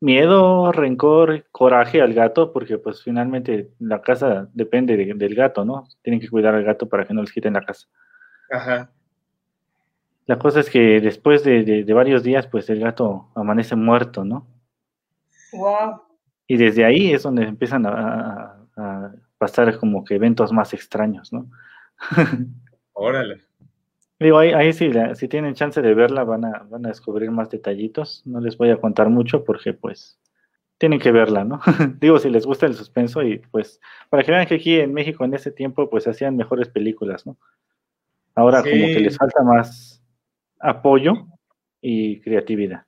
miedo, rencor, coraje al gato, porque pues finalmente la casa depende del gato, ¿no? Tienen que cuidar al gato para que no les quiten la casa. Ajá. La cosa es que después de, varios días, pues el gato amanece muerto, ¿no? Wow. Y desde ahí es donde empiezan a, pasar como que eventos más extraños, ¿no? Órale. Digo, ahí, ahí sí, si tienen chance de verla van a, van a descubrir más detallitos. No les voy a contar mucho porque pues tienen que verla, ¿no? Digo, si les gusta el suspenso y pues para que vean que aquí en México en ese tiempo pues hacían mejores películas, ¿no? Ahora como que les falta más apoyo y creatividad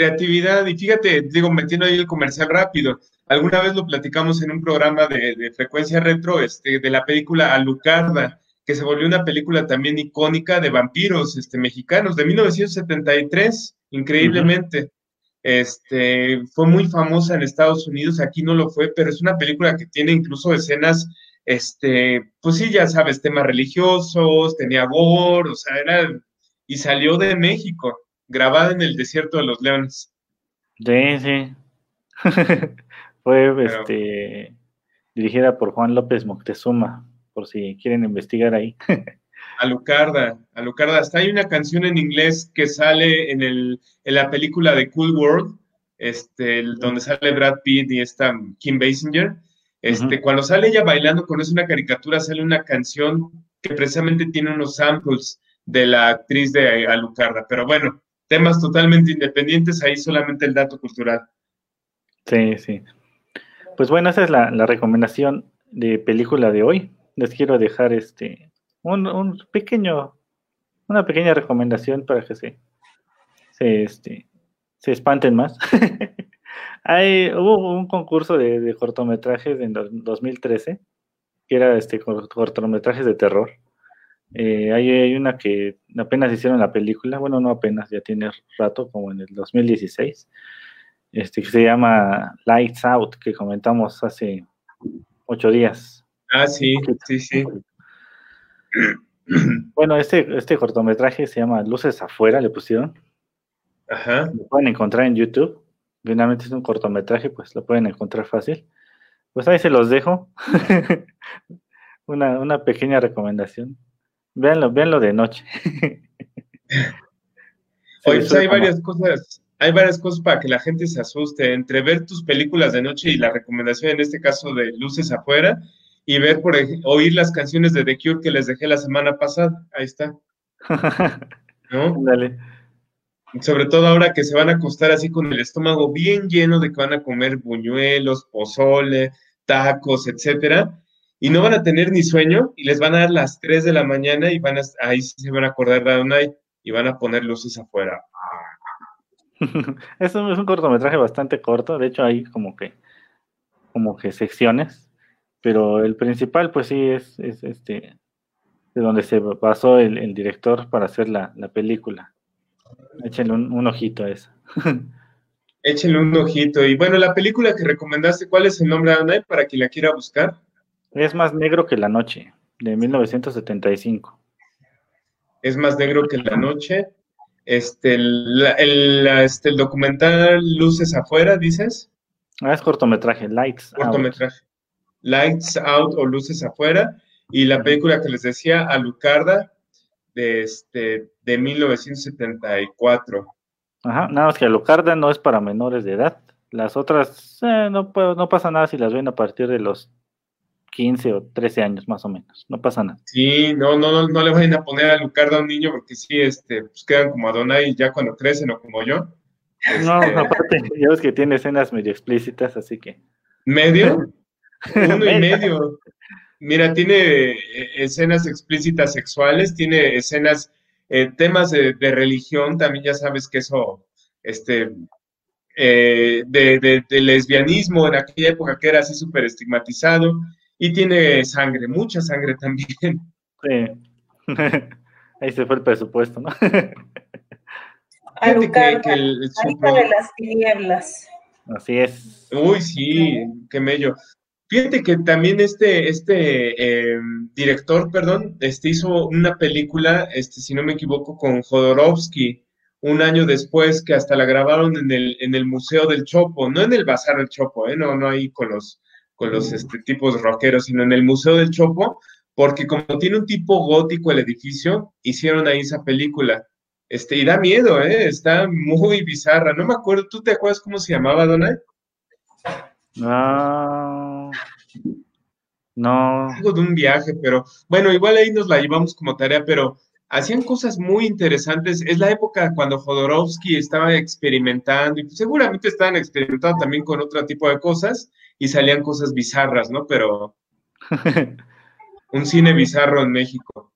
creatividad, y fíjate, digo, metiendo ahí el comercial rápido, alguna vez lo platicamos en un programa de, frecuencia retro, este, de la película Alucarda, que se volvió una película también icónica de vampiros este, mexicanos, de 1973, increíblemente. Este, fue muy famosa en Estados Unidos, aquí no lo fue, pero es una película que tiene incluso escenas, este, pues sí, ya sabes, temas religiosos, tenía gore, o sea, era, y salió de México grabada en el desierto de los leones. Sí, sí. Fue este, dirigida por Juan López Moctezuma, por si quieren investigar ahí. Alucarda, Alucarda. Hasta hay una canción en inglés que sale en, el, en la película de Cool World, este, donde sale Brad Pitt y esta Kim Basinger. Este, Cuando sale ella bailando con es una caricatura, sale una canción que precisamente tiene unos samples de la actriz de Alucarda. Pero bueno, temas totalmente independientes, ahí solamente el dato cultural. Sí, sí. Pues bueno, esa es la, recomendación de película de hoy. Les quiero dejar este un, pequeño, una pequeña recomendación para que se, se, este, se espanten más. Hay, hubo un concurso de, cortometrajes en 2013, que era este cortometrajes de terror. Eh, hay, una que apenas hicieron la película, bueno, no apenas, ya tiene rato, como en el 2016, este, que se llama Lights Out, que comentamos hace ocho días. Ah, sí, sí, sí. Bueno, este, este cortometraje se llama Luces Afuera, le pusieron. Ajá. Lo pueden encontrar en YouTube. Finalmente es un cortometraje, pues lo pueden encontrar fácil. Pues ahí se los dejo. una, una pequeña recomendación. Véanlo, véanlo de noche. Oye, pues hay varias cosas, hay varias cosas para que la gente se asuste, entre ver tus películas de noche y la recomendación en este caso de Luces afuera, y ver por oír las canciones de The Cure que les dejé la semana pasada. Ahí está. ¿No? Dale. Sobre todo ahora que se van a acostar así con el estómago bien lleno de que van a comer buñuelos, pozole, tacos, etcétera y no van a tener ni sueño y les van a dar las 3 de la mañana y van a, ahí sí se van a acordar de Adonai y van a poner luces afuera. es, un, es un cortometraje bastante corto, de hecho hay como que como que secciones, pero el principal pues sí es, es este de donde se basó el, director para hacer la, película. Échenle un, ojito a eso. Échenle un ojito. Y bueno, la película que recomendaste, ¿cuál es el nombre, Adonai, para quien la quiera buscar? Es más negro que la noche, de 1975. Es más negro que la noche. Este, el, este, el documental Luces Afuera, dices. Ah, es cortometraje, Lights cortometraje. Lights Out o Luces Afuera. Y la película que les decía, Alucarda, de, este, de 1974. Ajá, nada más que Alucarda no es para menores de edad. Las otras, eh, no, no pasa nada si las ven a partir de los 15 o 13 años más o menos, no pasa nada. Sí, no, no, no, le vayan a poner a Lucarda a un niño porque sí, este, pues quedan como Adonai ya cuando crecen o como yo. No, este, aparte, ya ves que tiene escenas medio explícitas, así que. ¿Medio? Uno y medio. Mira, tiene eh, escenas explícitas sexuales, tiene escenas eh, temas de, religión, también ya sabes que eso, este, eh, de, lesbianismo en aquella época que era así súper estigmatizado, y tiene sangre, mucha sangre también. Sí. Ahí se fue el presupuesto, ¿no? Alucard, que, el, de las tinieblas. Así es. Uy, sí, qué mello. Fíjate que también este, este em, director, perdón, este hizo una película, este, si no me equivoco, con Jodorowsky, un año después, que hasta la grabaron en el, en el Museo del Chopo, no en el Bazar del Chopo, ¿eh? no, no ahí con los, con los este, tipos rockeros, sino en el Museo del Chopo, porque como tiene un tipo gótico el edificio, hicieron ahí esa película. Este, y da miedo, ¿eh? Está muy bizarra. No me acuerdo, ¿tú te acuerdas cómo se llamaba, Donald? Ah, no. Algo de un viaje, pero bueno, igual ahí nos la llevamos como tarea, pero hacían cosas muy interesantes. Es la época cuando Jodorowsky estaba experimentando y seguramente estaban experimentando también con otro tipo de cosas y salían cosas bizarras, ¿no? Pero un cine bizarro en México.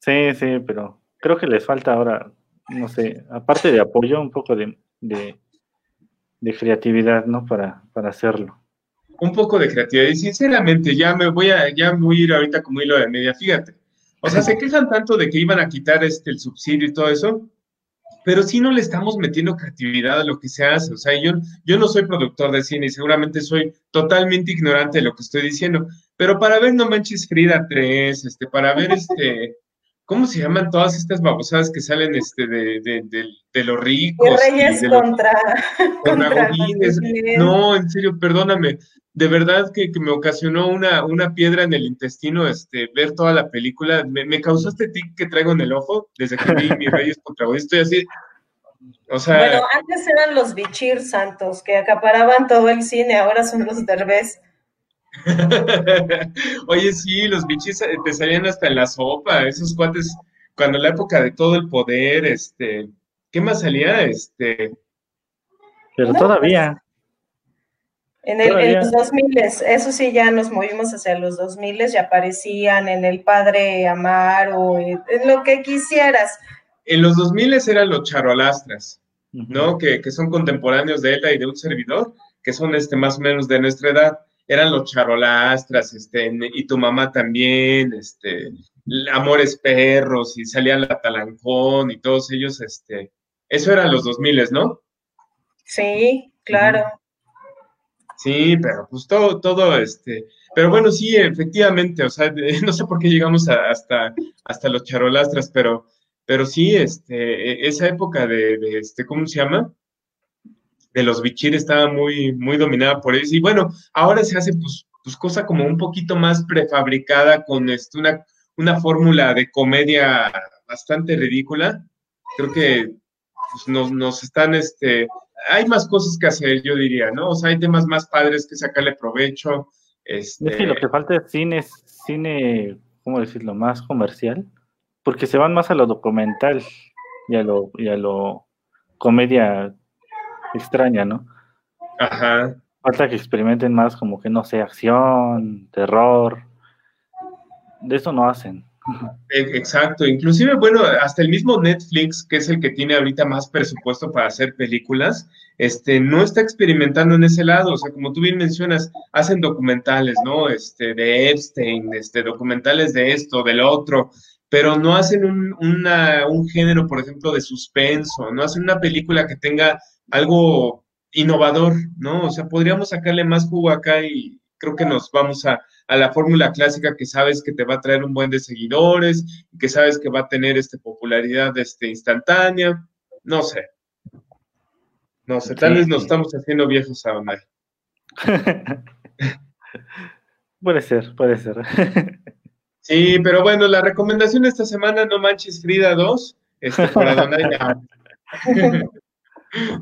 Sí, sí, pero creo que les falta ahora no sé, aparte de apoyo, un poco de, de, creatividad, ¿no? Para, para hacerlo. Un poco de creatividad. Y sinceramente, ya me voy a, ya voy a ir ahorita como hilo de media, fíjate. O sea, se quejan tanto de que iban a quitar este, el subsidio y todo eso, pero si no le estamos metiendo creatividad a lo que se hace. O sea, yo, yo no soy productor de cine y seguramente soy totalmente ignorante de lo que estoy diciendo, pero para ver No Manches Frida 3, este, para ver este, ¿Cómo se llaman todas estas babosadas que salen este, de, de, de, los ricos? Y Reyes contra, contra, No, en serio, perdóname. De verdad que, me ocasionó una, una piedra en el intestino este, ver toda la película. Me, causó este tic que traigo en el ojo desde que vi mis Reyes contra Estoy así. O sea, bueno, antes eran los bichir santos que acaparaban todo el cine, ahora son los derbés. Oye, sí, los bichis eh, te salían hasta en la sopa, esos cuates, cuando la época de todo el poder, este, ¿qué más salía? Este. Pero todavía. En, el, en los 2000, eso sí, ya nos movimos hacia los 2000 y aparecían en El Padre Amaro, en lo que quisieras. En los 2000 eran los charolastras, ¿no? Que, que, son contemporáneos de ella y de un servidor, que son este, más o menos de nuestra edad eran los charolastras, este, y tu mamá también, este, Amores Perros, y salía la Talancón, y todos ellos, este, eso eran los 2000, ¿no? Sí, claro. Sí, pero pues todo, todo, este, pero bueno, sí, efectivamente, o sea, no sé por qué llegamos hasta, hasta los charolastras, pero, pero sí, este, e, esa época de, de, este, ¿cómo se llama? De los bichir estaba muy, muy dominada por eso. Y bueno, ahora se hace pues, pues cosa como un poquito más prefabricada con este, una, una fórmula de comedia bastante ridícula. Creo que pues, nos, nos, están, este, hay más cosas que hacer, yo diría, ¿no? O sea, hay temas más padres que sacarle provecho. Este... Sí, lo que falta es cine, cine, ¿cómo decirlo? Más comercial, porque se van más a lo documental lo, y a lo comedia extraña, ¿no? Ajá. Falta que experimenten más como que, no sé, acción, terror. De eso no hacen. E, exacto, inclusive, bueno, hasta el mismo Netflix, que es el que tiene ahorita más presupuesto para hacer películas, este, no está experimentando en ese lado, o sea, como tú bien mencionas, hacen documentales, ¿no? Este, de Epstein, este, documentales de esto, del otro, pero no hacen un, un género, por ejemplo, de suspenso, no hacen una película que tenga algo innovador, ¿no? O sea, podríamos sacarle más jugo acá y creo que nos vamos a, la fórmula clásica que sabes que te va a traer un buen de seguidores, que sabes que va a tener este popularidad este, instantánea, no sé. No sé, tal vez nos estamos haciendo viejos a Omar. puede ser, puede ser. sí, pero bueno, la recomendación de esta semana, no manches Frida 2, este, para donar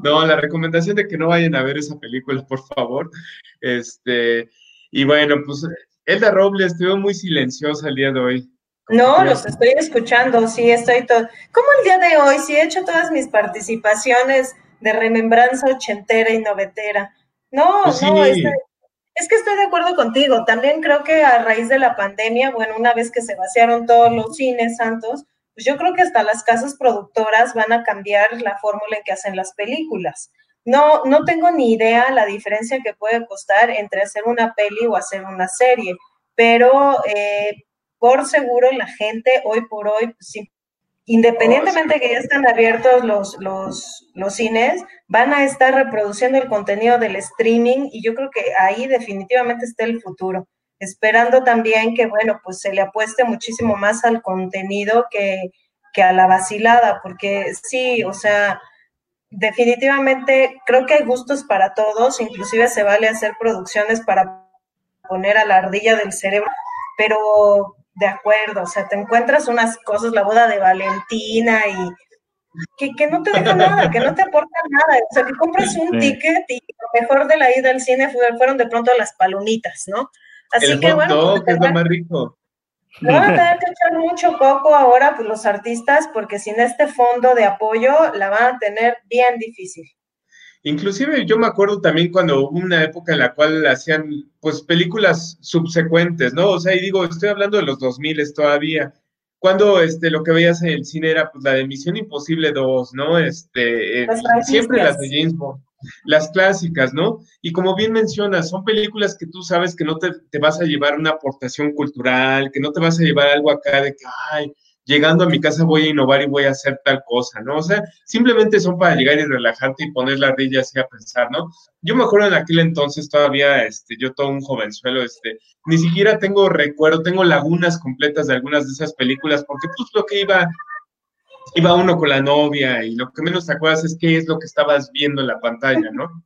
No, la recomendación de que no vayan a ver esa película, por favor. Este, y bueno, pues Elda Robles, estuvo muy silenciosa el día de hoy. No, los estoy escuchando, sí, estoy todo. Como el día de hoy, sí he hecho todas mis participaciones de remembranza ochentera y novetera. No, pues no, es, es que estoy de acuerdo contigo. También creo que a raíz de la pandemia, bueno, una vez que se vaciaron todos los cines santos, pues yo creo que hasta las casas productoras van a cambiar la fórmula en que hacen las películas. No, no tengo ni idea la diferencia que puede costar entre hacer una peli o hacer una serie, pero eh, por seguro la gente hoy por hoy, pues, independientemente que ya están abiertos los, los, los cines, van a estar reproduciendo el contenido del streaming y yo creo que ahí definitivamente está el futuro esperando también que, bueno, pues se le apueste muchísimo más al contenido que, que a la vacilada, porque sí, o sea, definitivamente creo que hay gustos para todos, inclusive se vale hacer producciones para poner a la ardilla del cerebro, pero de acuerdo, o sea, te encuentras unas cosas, la boda de Valentina y que, que no te deja nada, que no te aporta nada, o sea, que compras un ticket y lo mejor de la ida al cine fueron de pronto las palomitas, ¿no? Así que bueno. Pues, es lo más rico. No van a tener que echar mucho coco ahora, pues los artistas, porque sin este fondo de apoyo la van a tener bien difícil. Inclusive yo me acuerdo también cuando hubo una época en la cual hacían pues películas subsecuentes, ¿no? O sea, y digo, estoy hablando de los 2000 todavía, cuando este, lo que veías en el cine era pues la de Misión Imposible 2, ¿no? Este, eh, siempre las de James Bond las clásicas, ¿no? Y como bien mencionas, son películas que tú sabes que no te, vas a llevar una aportación cultural, que no te vas a llevar algo acá de que, ay, llegando a mi casa voy a innovar y voy a hacer tal cosa, ¿no? O sea, simplemente son para llegar y relajarte y poner la rilla así a pensar, ¿no? Yo me acuerdo en aquel entonces todavía, este, yo todo un jovenzuelo, este, ni siquiera tengo recuerdo, tengo lagunas completas de algunas de esas películas, porque pues lo que iba iba uno con la novia y lo que menos te acuerdas es qué es lo que estabas viendo en la pantalla, ¿no?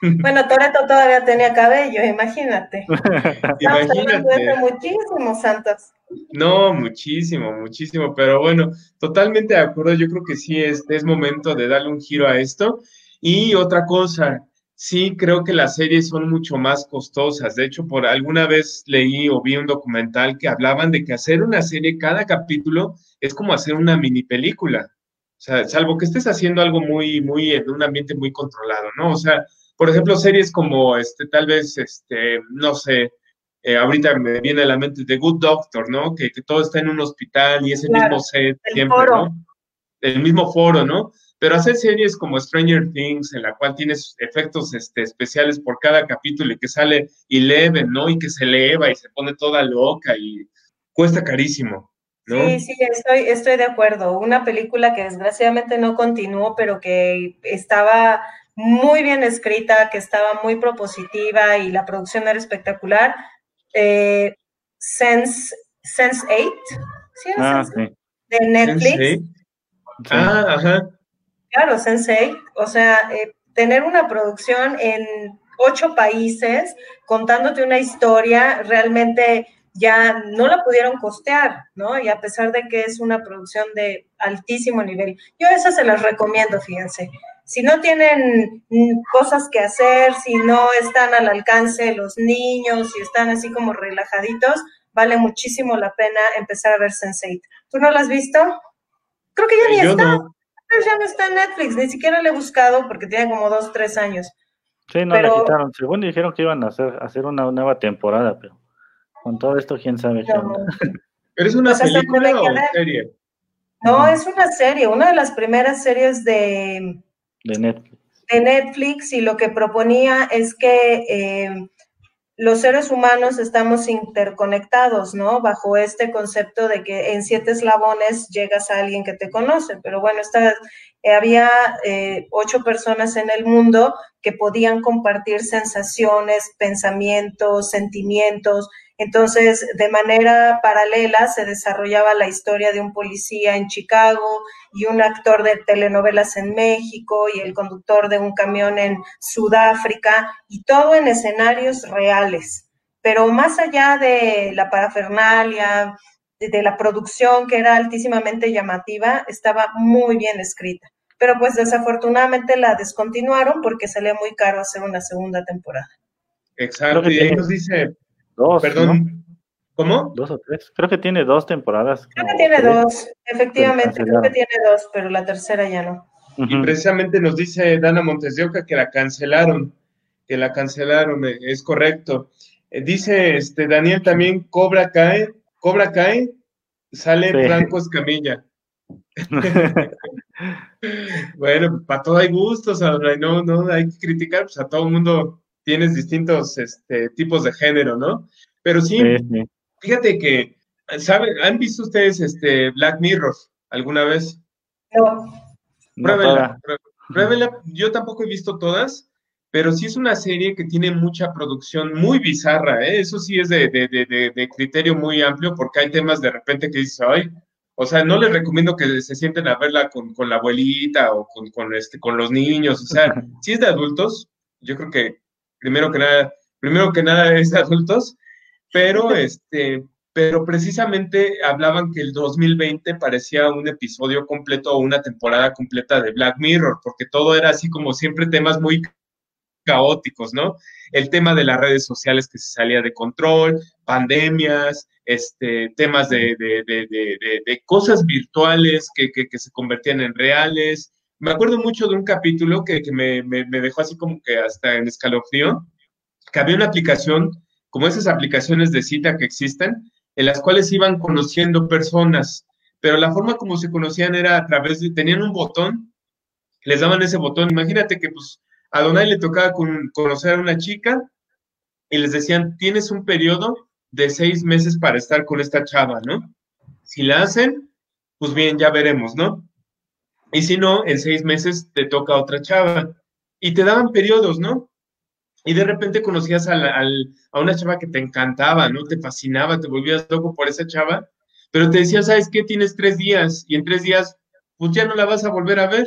Bueno, Toreto todavía tenía cabello, imagínate. imagínate. muchísimo, Santos. No, muchísimo, muchísimo, pero bueno, totalmente de acuerdo. Yo creo que sí es, es momento de darle un giro a esto. Y otra cosa, sí creo que las series son mucho más costosas. De hecho, por alguna vez leí o vi un documental que hablaban de que hacer una serie, cada capítulo es como hacer una mini película. O sea, salvo que estés haciendo algo muy, muy en un ambiente muy controlado, ¿no? O sea, por ejemplo, series como, este, tal vez, este, no sé, eh, ahorita me viene a la mente The Good Doctor, ¿no? Que, todo está en un hospital y es el mismo set siempre, ¿no? El mismo foro, ¿no? Pero hacer series como Stranger Things, en la cual tienes efectos este, especiales por cada capítulo y que sale Eleven, ¿no? Y que se eleva y se pone toda loca y cuesta carísimo. ¿no? Sí, sí, estoy, estoy de acuerdo. Una película que desgraciadamente no continuó, pero que estaba muy bien escrita, que estaba muy propositiva y la producción era espectacular. Eh, Sense, Sense 8, ¿sí? Ah, sí. De Netflix. Ah, ajá. Claro, Sensei, o sea, eh, tener una producción en ocho países contándote una historia realmente ya no la pudieron costear, ¿no? Y a pesar de que es una producción de altísimo nivel, yo esa se las recomiendo, fíjense. Si no tienen cosas que hacer, si no están al alcance de los niños, si están así como relajaditos, vale muchísimo la pena empezar a ver Sense8. ¿Tú no la has visto? Creo que ya ni está ya no está en Netflix, ni siquiera le he buscado porque tiene como dos, tres años. Sí, no la quitaron. Según dijeron que iban a hacer, hacer una nueva temporada, pero con todo esto, quién sabe qué ¿Pero es una película o serie? No, es una serie, una de las primeras series de, de Netflix. De Netflix y lo que proponía es que eh, los seres humanos estamos interconectados, ¿no? Bajo este concepto de que en siete eslabones llegas a alguien que te conoce. Pero bueno, esta, eh, había eh, ocho personas en el mundo que podían compartir sensaciones, pensamientos, sentimientos, entonces, de manera paralela se desarrollaba la historia de un policía en Chicago y un actor de telenovelas en México y el conductor de un camión en Sudáfrica y todo en escenarios reales. Pero más allá de la parafernalia, de, la producción que era altísimamente llamativa, estaba muy bien escrita. Pero pues desafortunadamente la descontinuaron porque salía muy caro hacer una segunda temporada. Exacto, y ahí nos dice Dos. Perdón. ¿Cómo? Dos o tres. Creo que tiene dos temporadas. Creo que tiene dos, efectivamente, creo que tiene dos, pero la tercera ya no. Y precisamente nos dice Dana Montes de Oca que la cancelaron, que la cancelaron, eh, es correcto. Eh, dice este Daniel también, Cobra cae, Cobra cae, sale Franco Escamilla. bueno, para todo hay gustos, no, no hay que criticar, pues a todo el mundo tienes distintos este, tipos de género, ¿no? Pero sí, fíjate que, ¿saben? ¿Han visto ustedes este Black Mirror alguna vez? No. Pruébela, pruébela. Yo tampoco he visto todas, pero sí es una serie que tiene mucha producción muy bizarra, ¿eh? Eso sí es de, de, de, de criterio muy amplio porque hay temas de repente que dices, ay, o sea, no les recomiendo que se sienten a verla con, con la abuelita o con, con, este, con los niños. O sea, si es de adultos, yo creo que primero que nada, primero que nada es de adultos, pero este, pero precisamente hablaban que el 2020 parecía un episodio completo o una temporada completa de Black Mirror, porque todo era así como siempre temas muy caóticos, ¿no? El tema de las redes sociales que se salía de control, pandemias, este, temas de, cosas virtuales que, se convertían en reales. Me acuerdo mucho de un capítulo que, me, dejó así como que hasta en escalofrío, que había una aplicación, como esas aplicaciones de cita que existen, en las cuales iban conociendo personas, pero la forma como se conocían era a través de, tenían un botón, les daban ese botón, imagínate que pues a Donay le tocaba conocer a una chica y les decían, tienes un periodo de seis meses para estar con esta chava, ¿no? Si la hacen, pues bien, ya veremos, ¿no? Y si no, en seis meses te toca otra chava. Y te daban periodos, ¿no? Y de repente conocías a, a una chava que te encantaba, ¿no? Te fascinaba, te volvías loco por esa chava, pero te decía, ¿sabes qué? Tienes tres días y en tres días, pues ya no la vas a volver a ver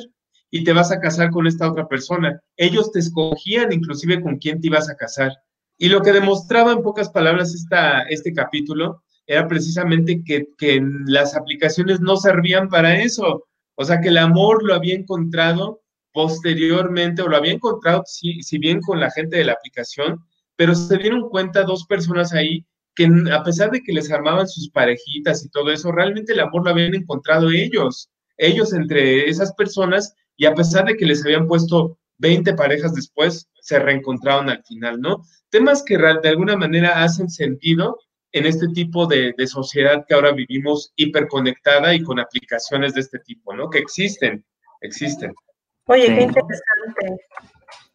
y te vas a casar con esta otra persona. Ellos te escogían inclusive con quién te ibas a casar. Y lo que demostraba en pocas palabras esta, este capítulo era precisamente que, que las aplicaciones no servían para eso. O sea, que el amor lo había encontrado posteriormente, o lo había encontrado, si, si bien con la gente de la aplicación, pero se dieron cuenta dos personas ahí que a pesar de que les armaban sus parejitas y todo eso, realmente el amor lo habían encontrado ellos, ellos entre esas personas, y a pesar de que les habían puesto 20 parejas después, se reencontraron al final, ¿no? Temas que de alguna manera hacen sentido en este tipo de, sociedad que ahora vivimos hiperconectada y con aplicaciones de este tipo, ¿no? Que existen, existen. Oye, qué interesante.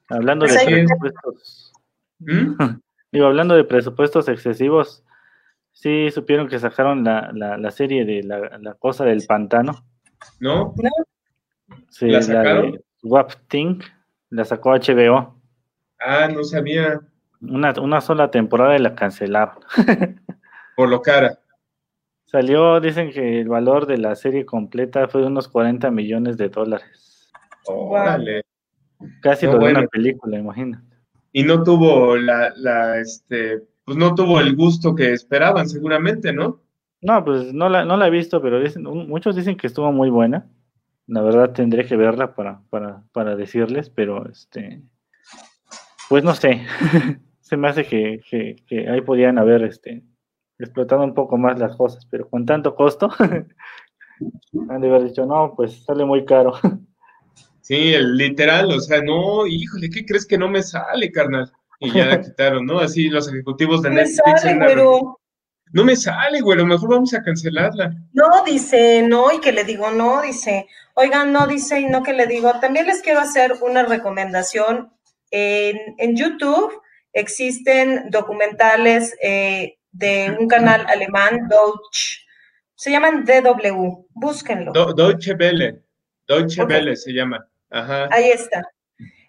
Hablando de pues presupuestos. ¿Mm? Digo, hablando de presupuestos excesivos, sí supieron que sacaron la, serie de la, cosa del pantano. ¿No? ¿No? Sí, ¿La, sacaron? la Thing, la sacó HBO. Ah, no sabía. Una, una sola temporada y la cancelaron. Por lo cara. Salió, dicen que el valor de la serie completa fue de unos 40 millones de dólares. Órale. Casi lo de una película, imagínate. Y no tuvo la, la, este, pues no tuvo el gusto que esperaban, seguramente, ¿no? No, pues no la, no la he visto, pero dicen, muchos dicen que estuvo muy buena. La verdad tendré que verla para, para, para decirles, pero este, pues no sé, se me hace que, que, ahí podían haber este, explotado un poco más las cosas, pero con tanto costo, han de haber dicho, no, pues sale muy caro. Sí, el literal, o sea, no, híjole, ¿qué crees que no me sale, carnal? Y ya la quitaron, ¿no? Así los ejecutivos de Netflix. No me sale, güey, mejor vamos a cancelarla. No, dice, no, y que le digo, no, dice, oigan, no, dice, y no que le digo, también les quiero hacer una recomendación. En, en YouTube existen documentales eh, de un canal alemán, Deutsch, se llaman DW, búsquenlo. Deutsche Welle, Deutsche Welle se llama. Ajá. Ahí está.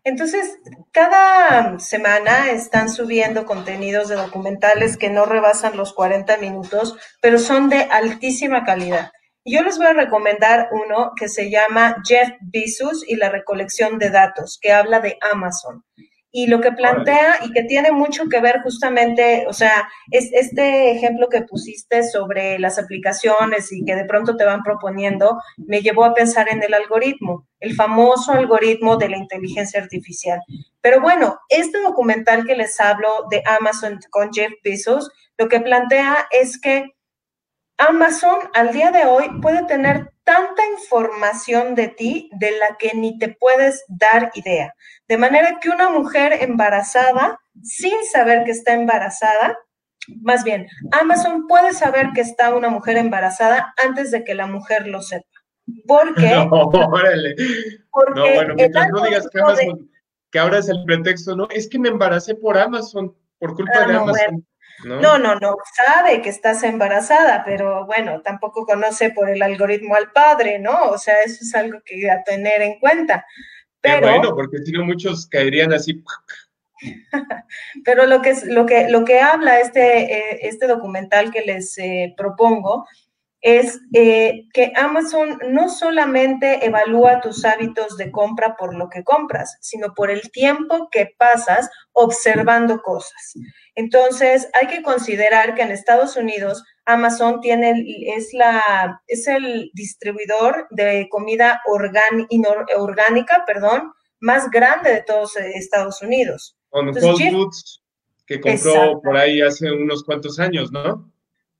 Entonces, cada semana están subiendo contenidos de documentales que no rebasan los 40 minutos, pero son de altísima calidad. Yo les voy a recomendar uno que se llama Jeff Bezos y la recolección de datos, que habla de Amazon y lo que plantea y que tiene mucho que ver justamente, o sea, es este ejemplo que pusiste sobre las aplicaciones y que de pronto te van proponiendo, me llevó a pensar en el algoritmo, el famoso algoritmo de la inteligencia artificial. Pero bueno, este documental que les hablo de Amazon con Jeff Bezos, lo que plantea es que Amazon al día de hoy puede tener tanta información de ti de la que ni te puedes dar idea. De manera que una mujer embarazada, sin saber que está embarazada, más bien, Amazon puede saber que está una mujer embarazada antes de que la mujer lo sepa. Porque. No, órale. no, bueno, mientras no digas que Amazon, que ahora es el pretexto, ¿no? Es que me embaracé por Amazon, por culpa ah, de Amazon. ¿no? ¿No? no, sabe que estás embarazada, pero bueno, tampoco conoce por el algoritmo al padre, ¿no? O sea, eso es algo que a tener en cuenta. Pero, bueno, porque si no muchos caerían así. pero lo que, lo que, lo que habla este, eh, este documental que les eh, propongo es eh, que Amazon no solamente evalúa tus hábitos de compra por lo que compras, sino por el tiempo que pasas observando cosas. Entonces, hay que considerar que en Estados Unidos Amazon tiene, es, la, es el distribuidor de comida orgánica perdón, más grande de todos eh, Estados Unidos. Con Whole Foods, que compró por ahí hace unos cuantos años, ¿no?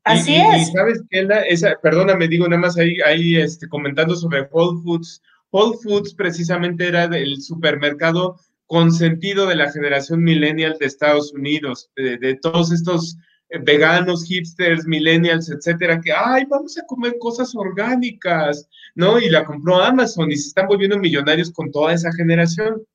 Así es. Y sabes que esa, perdóname, digo nada más ahí, ahí este, comentando sobre Whole Foods. Whole Foods precisamente era el supermercado consentido de la generación millennial de Estados Unidos, de, todos estos eh, veganos, hipsters, millennials, etcétera, que, ay, vamos a comer cosas orgánicas, ¿no? Y la compró Amazon y se están volviendo millonarios con toda esa generación.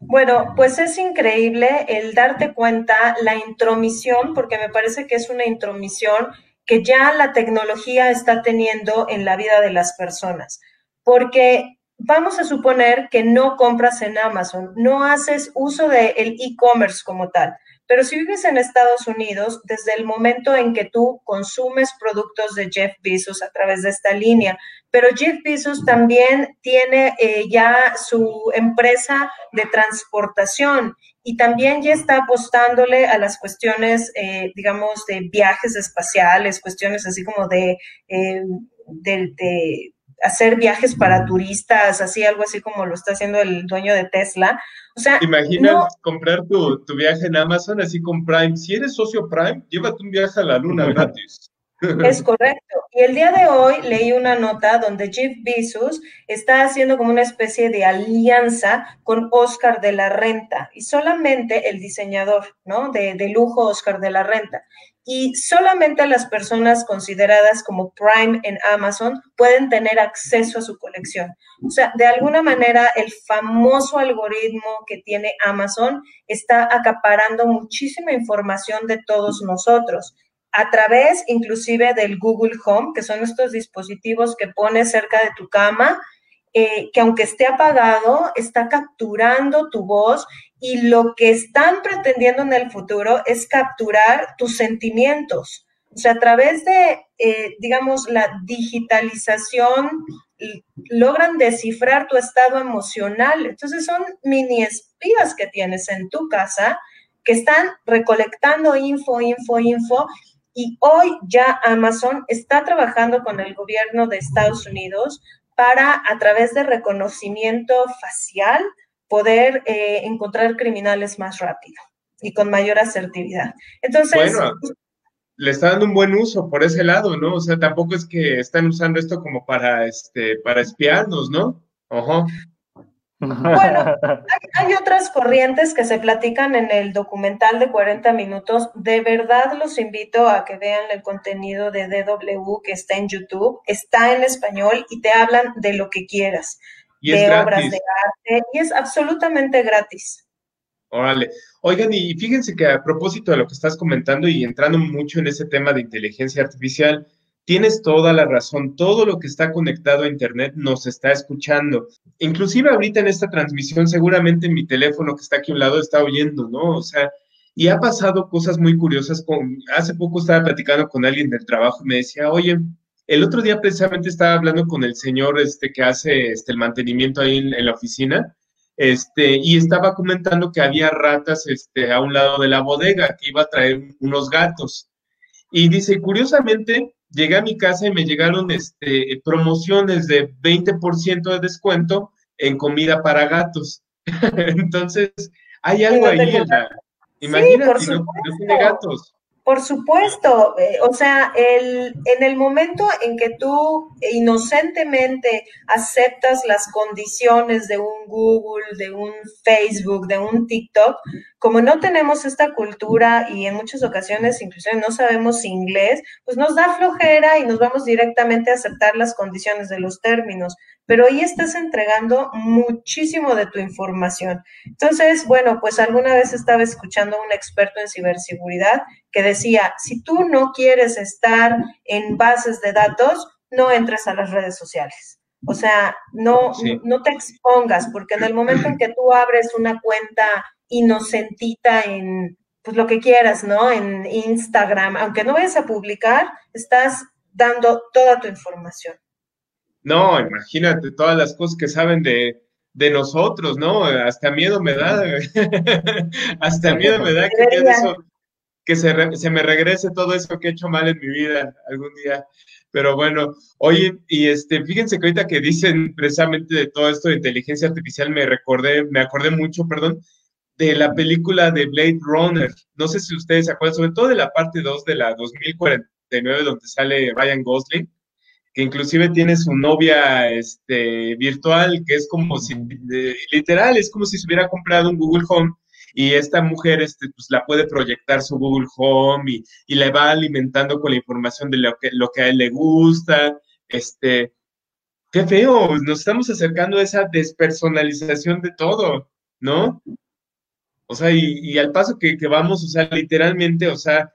Bueno, pues es increíble el darte cuenta la intromisión, porque me parece que es una intromisión que ya la tecnología está teniendo en la vida de las personas. Porque vamos a suponer que no compras en Amazon, no haces uso del e-commerce como tal. Pero si vives en Estados Unidos, desde el momento en que tú consumes productos de Jeff Bezos a través de esta línea, pero Jeff Bezos también tiene eh, ya su empresa de transportación y también ya está apostándole a las cuestiones, eh, digamos, de viajes espaciales, cuestiones así como de, eh, de hacer viajes para turistas, así algo así como lo está haciendo el dueño de Tesla. O sea, Imagina comprar tu, tu, viaje en Amazon así con Prime. Si eres socio Prime, llévate un viaje a la luna gratis. Es correcto. Y el día de hoy leí una nota donde Jeff Bezos está haciendo como una especie de alianza con Oscar de la Renta y solamente el diseñador, ¿no? De, de lujo Oscar de la Renta y solamente las personas consideradas como Prime en Amazon pueden tener acceso a su colección. O sea, de alguna manera el famoso algoritmo que tiene Amazon está acaparando muchísima información de todos nosotros a través inclusive del Google Home, que son estos dispositivos que pones cerca de tu cama eh, que aunque esté apagado, está capturando tu voz y lo que están pretendiendo en el futuro es capturar tus sentimientos. O sea, a través de, eh, digamos, la digitalización, logran descifrar tu estado emocional. Entonces son mini espías que tienes en tu casa que están recolectando info, info, info. Y hoy ya Amazon está trabajando con el gobierno de Estados Unidos para, a través de reconocimiento facial, poder eh, encontrar criminales más rápido y con mayor asertividad. Entonces... Bueno, le está dando un buen uso por ese lado, ¿no? O sea, tampoco es que están usando esto como para, este, para espiarnos, ¿no? Ojo. Bueno, hay, otras corrientes que se platican en el documental de 40 minutos. De verdad los invito a que vean el contenido de DW que está en YouTube. Está en español y te hablan de lo que quieras, de obras de arte, y es absolutamente gratis. Órale. Oigan, y fíjense que a propósito de lo que estás comentando y entrando mucho en ese tema de inteligencia artificial, Tienes toda la razón, todo lo que está conectado a Internet nos está escuchando. Inclusive ahorita en esta transmisión, seguramente mi teléfono que está aquí a un lado está oyendo, ¿no? O sea, y ha pasado cosas muy curiosas. Con, hace poco estaba platicando con alguien del trabajo y me decía, oye, el otro día precisamente estaba hablando con el señor este, que hace este, el mantenimiento ahí en, la oficina, este, y estaba comentando que había ratas este, a un lado de la bodega, que iba a traer unos gatos. Y dice, curiosamente, llegué a mi casa y me llegaron este, promociones de 20% de descuento en comida para gatos. Entonces, hay algo ahí en la... Imagínate, sí, no, tiene gatos. Por supuesto, eh, o sea, el, en el momento en que tú inocentemente aceptas las condiciones de un Google, de un Facebook, de un TikTok, como no tenemos esta cultura y en muchas ocasiones inclusive no sabemos inglés, pues nos da flojera y nos vamos directamente a aceptar las condiciones de los términos pero ahí estás entregando muchísimo de tu información. Entonces, bueno, pues alguna vez estaba escuchando a un experto en ciberseguridad que decía, si tú no quieres estar en bases de datos, no entres a las redes sociales. O sea, no, no te expongas, porque en el momento en que tú abres una cuenta inocentita en pues lo que quieras, ¿no? En Instagram, aunque no vayas a publicar, estás dando toda tu información. No, imagínate todas las cosas que saben de, nosotros, ¿no? Hasta miedo me da, hasta miedo me da que, se, se, me regrese todo eso que he hecho mal en mi vida algún día. Pero bueno, oye, y este, fíjense que ahorita que dicen precisamente de todo esto de inteligencia artificial, me recordé, me acordé mucho, perdón, de la película de Blade Runner. No sé si ustedes se acuerdan, sobre todo de la parte 2 de la 2049, donde sale Ryan Gosling inclusive tiene su novia este, virtual, que es como si, literal, es como si se hubiera comprado un Google Home y esta mujer este, pues, la puede proyectar su Google Home y, y le va alimentando con la información de lo que, lo que a él le gusta. Este, qué feo, nos estamos acercando a esa despersonalización de todo, ¿no? O sea, y, y al paso que, que, vamos, o sea, literalmente, o sea,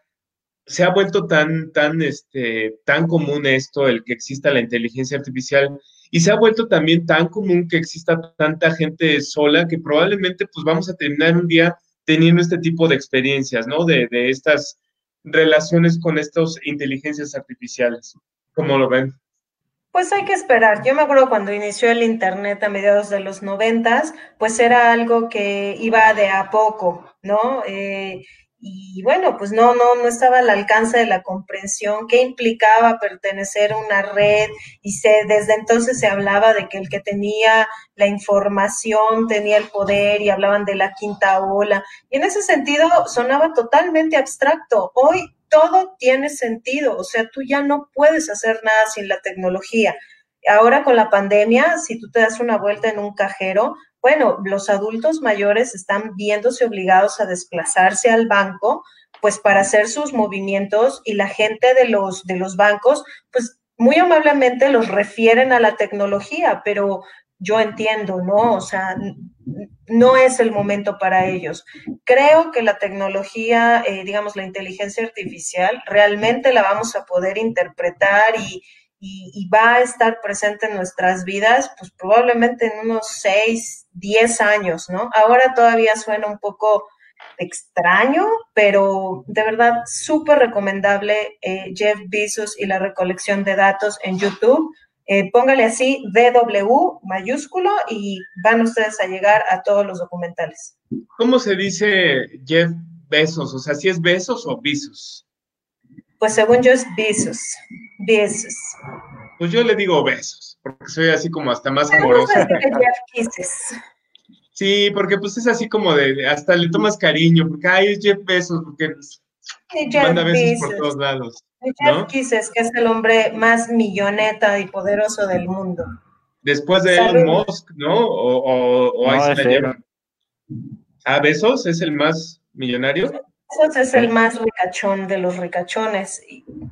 se ha vuelto tan, tan, este, tan común esto, el que exista la inteligencia artificial, y se ha vuelto también tan común que exista tanta gente sola que probablemente pues vamos a terminar un día teniendo este tipo de experiencias, ¿no? De, de estas relaciones con estas inteligencias artificiales. ¿Cómo lo ven? Pues hay que esperar. Yo me acuerdo cuando inició el Internet a mediados de los noventas, pues era algo que iba de a poco, ¿no? Eh, y bueno, pues no, no, no estaba al alcance de la comprensión qué implicaba pertenecer a una red y se, desde entonces se hablaba de que el que tenía la información tenía el poder y hablaban de la quinta ola y en ese sentido sonaba totalmente abstracto. Hoy todo tiene sentido, o sea, tú ya no puedes hacer nada sin la tecnología. Ahora con la pandemia, si tú te das una vuelta en un cajero, bueno, los adultos mayores están viéndose obligados a desplazarse al banco, pues para hacer sus movimientos y la gente de los, de los bancos, pues muy amablemente los refieren a la tecnología, pero yo entiendo, ¿no? O sea, no es el momento para ellos. Creo que la tecnología, eh, digamos, la inteligencia artificial, realmente la vamos a poder interpretar y, y, va a estar presente en nuestras vidas, pues probablemente en unos 6, 10 años, ¿no? Ahora todavía suena un poco extraño, pero de verdad súper recomendable eh, Jeff Bezos y la recolección de datos en YouTube. Eh, póngale así DW mayúsculo y van ustedes a llegar a todos los documentales. ¿Cómo se dice Jeff Bezos? O sea, si es Bezos o Bezos. Pues según yo es Bezos. Besos. Pues yo le digo besos, porque soy así como hasta más amorosa. Sí, porque pues es así como de, hasta le tomas cariño, porque ay, es Jeff Besos, porque manda besos por todos lados. Jeff Kisses, que es el hombre más milloneta y poderoso del mundo. Después de Elon Musk, ¿no? O, o, ahí se la llevan. ¿A Besos es el más millonario? Besos es el más ricachón de los ricachones.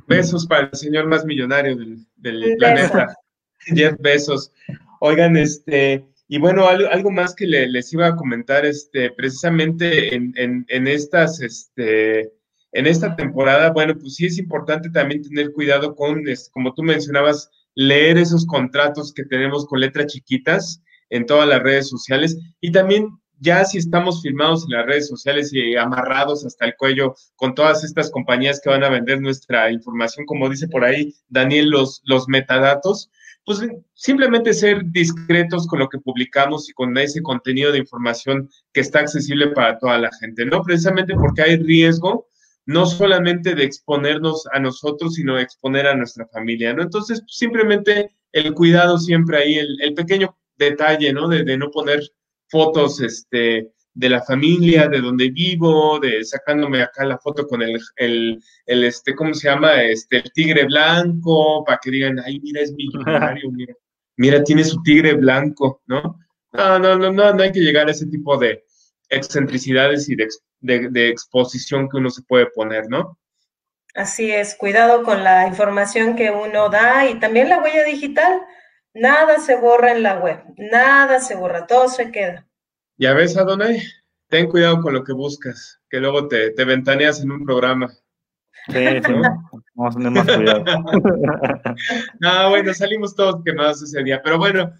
Besos para el señor más millonario del, planeta, Jeff Besos. Oigan, este, y bueno, algo, más que les iba a comentar, este, precisamente en, en, estas, este, en esta temporada, bueno, pues sí es importante también tener cuidado con, como tú mencionabas, leer esos contratos que tenemos con letras chiquitas en todas las redes sociales y también ya si estamos firmados en las redes sociales y amarrados hasta el cuello con todas estas compañías que van a vender nuestra información, como dice por ahí Daniel, los, los metadatos, pues simplemente ser discretos con lo que publicamos y con ese contenido de información que está accesible para toda la gente, ¿no? Precisamente porque hay riesgo no solamente de exponernos a nosotros, sino de exponer a nuestra familia, ¿no? Entonces, simplemente el cuidado siempre ahí, el, pequeño detalle, ¿no? de no poner fotos este, de la familia, de donde vivo, de sacándome acá la foto con el, el, el este, ¿cómo se llama? Este, el tigre blanco, para que digan, ay, mira, es millonario, mira, mira, tiene su tigre blanco, ¿no? No, no, no, no, no hay que llegar a ese tipo de excentricidades y de, de, de exposición que uno se puede poner, ¿no? Así es, cuidado con la información que uno da y también la huella digital. Nada se borra en la web, nada se borra, todo se queda. Ya ves, Adonai, ten cuidado con lo que buscas, que luego te, te ventaneas en un programa. Sí, sí, vamos a tener más cuidado. no, bueno, salimos todos quemados ese día, pero bueno,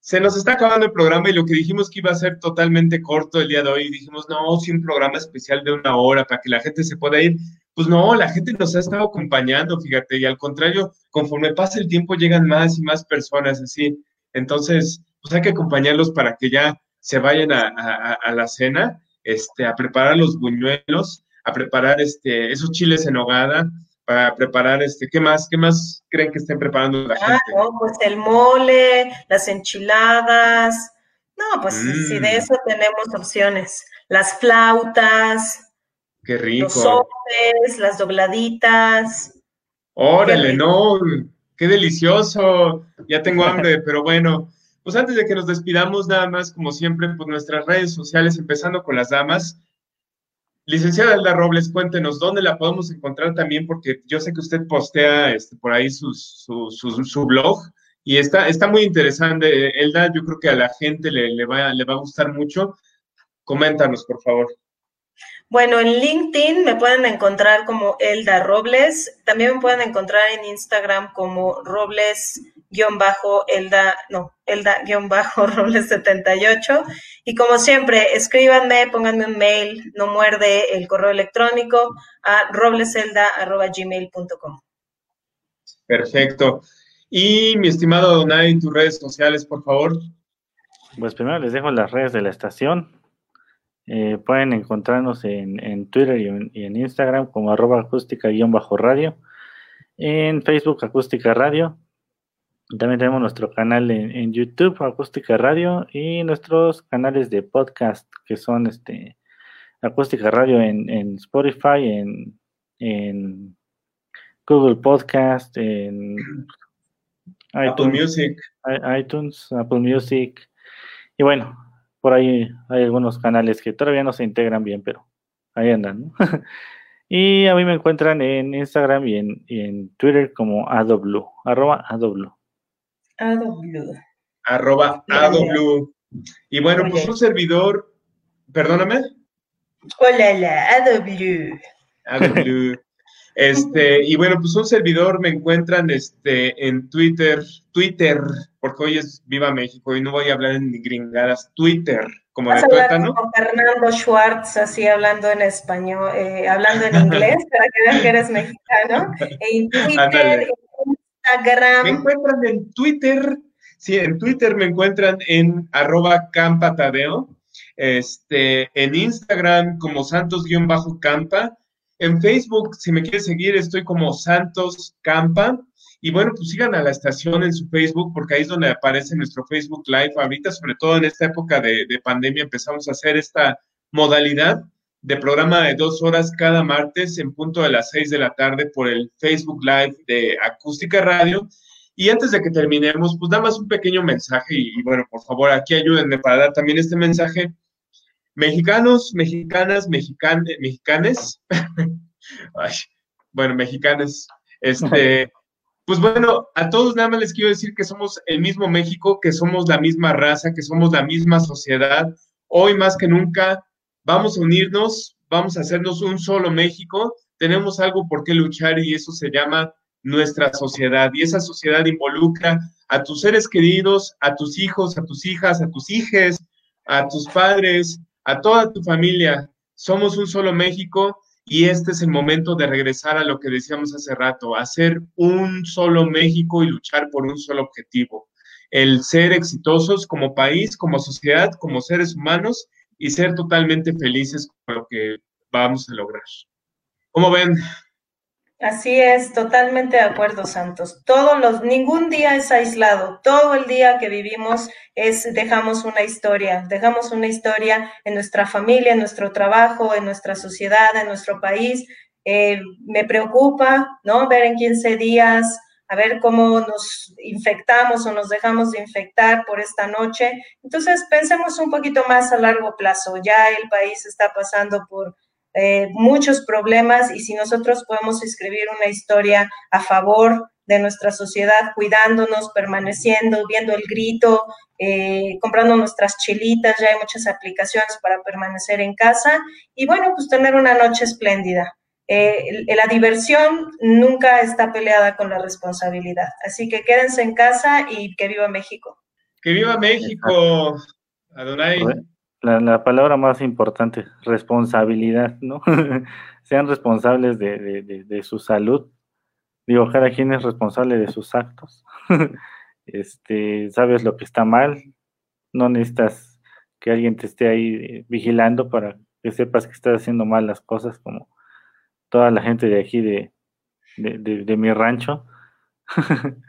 se nos está acabando el programa y lo que dijimos que iba a ser totalmente corto el día de hoy, dijimos, no, sí, un programa especial de una hora para que la gente se pueda ir. Pues no, la gente nos ha estado acompañando, fíjate, y al contrario, conforme pasa el tiempo llegan más y más personas así. Entonces, pues hay que acompañarlos para que ya se vayan a, la cena, este, a preparar los buñuelos, a preparar este, esos chiles en hogada, para preparar este, ¿qué más? ¿Qué más creen que estén preparando la gente? No, pues el mole, las enchiladas. No, pues si de mm. eso tenemos opciones. Las flautas. Qué rico. Los sopes, las dobladitas. Órale, no, qué delicioso. Ya tengo hambre, pero bueno. Pues antes de que nos despidamos, nada más, como siempre, pues nuestras redes sociales, empezando con las damas. Licenciada Elda Robles, cuéntenos dónde la podemos encontrar también, porque yo sé que usted postea este, por ahí su, su, blog y está, está muy interesante. Elda, yo creo que a la gente le, le, va, le va a gustar mucho. Coméntanos, por favor. Bueno, en LinkedIn me pueden encontrar como Elda Robles. También me pueden encontrar en Instagram como Robles guion bajo Elda, no, Elda guion bajo Robles 78. Y como siempre, escríbanme, pónganme un mail, no muerde el correo electrónico a robleselda.gmail.com. Perfecto. Y mi estimado Donay, tus redes sociales, por favor. Pues primero les dejo las redes de la estación. Eh, pueden encontrarnos en, Twitter y en, Instagram como arroba acústica-radio. En Facebook Acústica Radio también tenemos nuestro canal en, YouTube, Acústica Radio, y nuestros canales de podcast, que son este Acústica Radio en, Spotify, en, Google Podcast, en Apple Music. iTunes, Apple Music. Y bueno, por ahí hay algunos canales que todavía no se integran bien, pero ahí andan. y a mí me encuentran en Instagram y en, en Twitter como AW, arroba AW. AW. Arroba AW. Y bueno, pues un servidor, perdóname. Hola, la AW. AW. Este, y bueno, pues un servidor me encuentran este, en Twitter, Twitter, porque hoy es Viva México y no voy a hablar en gringadas, Twitter, como de tuétano. Con Fernando Schwartz, así hablando en español, eh, hablando en inglés, para que vean que eres mexicano. En Twitter, me encuentran en Twitter, sí, en Twitter me encuentran en arroba campatadeo, este, en Instagram como santos-campa, en Facebook, si me quieres seguir, estoy como Santos Campa. Y bueno, pues sigan a la estación en su Facebook, porque ahí es donde aparece nuestro Facebook Live. Ahorita, sobre todo en esta época de, de pandemia, empezamos a hacer esta modalidad de programa de dos horas cada martes en punto de las seis de la tarde por el Facebook Live de Acústica Radio. Y antes de que terminemos, pues nada más un pequeño mensaje y, bueno, por favor, aquí ayúdenme para dar también este mensaje. Mexicanos, mexicanas, mexicanes, mexicanes, bueno, mexicanes, este, pues bueno, a todos nada más les quiero decir que somos el mismo México, que somos la misma raza, que somos la misma sociedad. Hoy más que nunca vamos a unirnos, vamos a hacernos un solo México, tenemos algo por qué luchar y eso se llama nuestra sociedad. Y esa sociedad involucra a tus seres queridos, a tus hijos, a tus hijas, a tus hijes, a tus padres, a toda tu familia. Somos un solo México y este es el momento de regresar a lo que decíamos hace rato, hacer un solo México y luchar por un solo objetivo. El ser exitosos como país, como sociedad, como seres humanos y ser totalmente felices con lo que vamos a lograr. ¿Cómo ven? Así es, totalmente de acuerdo, Santos. Todos los, ningún día es aislado. Todo el día que vivimos es, dejamos una historia, dejamos una historia en nuestra familia, en nuestro trabajo, en nuestra sociedad, en nuestro país. Eh, me preocupa, ¿no? Ver en 15 días, a ver cómo nos infectamos o nos dejamos de infectar por esta noche. Entonces, pensemos un poquito más a largo plazo. Ya el país está pasando por eh, muchos problemas y si nosotros podemos escribir una historia a favor de nuestra sociedad, cuidándonos, permaneciendo, viendo el grito, eh, comprando nuestras chilitas, ya hay muchas aplicaciones para permanecer en casa y bueno, pues tener una noche espléndida. Eh, la diversión nunca está peleada con la responsabilidad, así que quédense en casa y que viva México. Que viva México, Adonai la, palabra más importante, responsabilidad, ¿no? Sean responsables de, su salud. Digo, cada quien es responsable de sus actos. este, sabes lo que está mal, no necesitas que alguien te esté ahí eh, vigilando para que sepas que estás haciendo mal las cosas, como toda la gente de aquí de, de, mi rancho.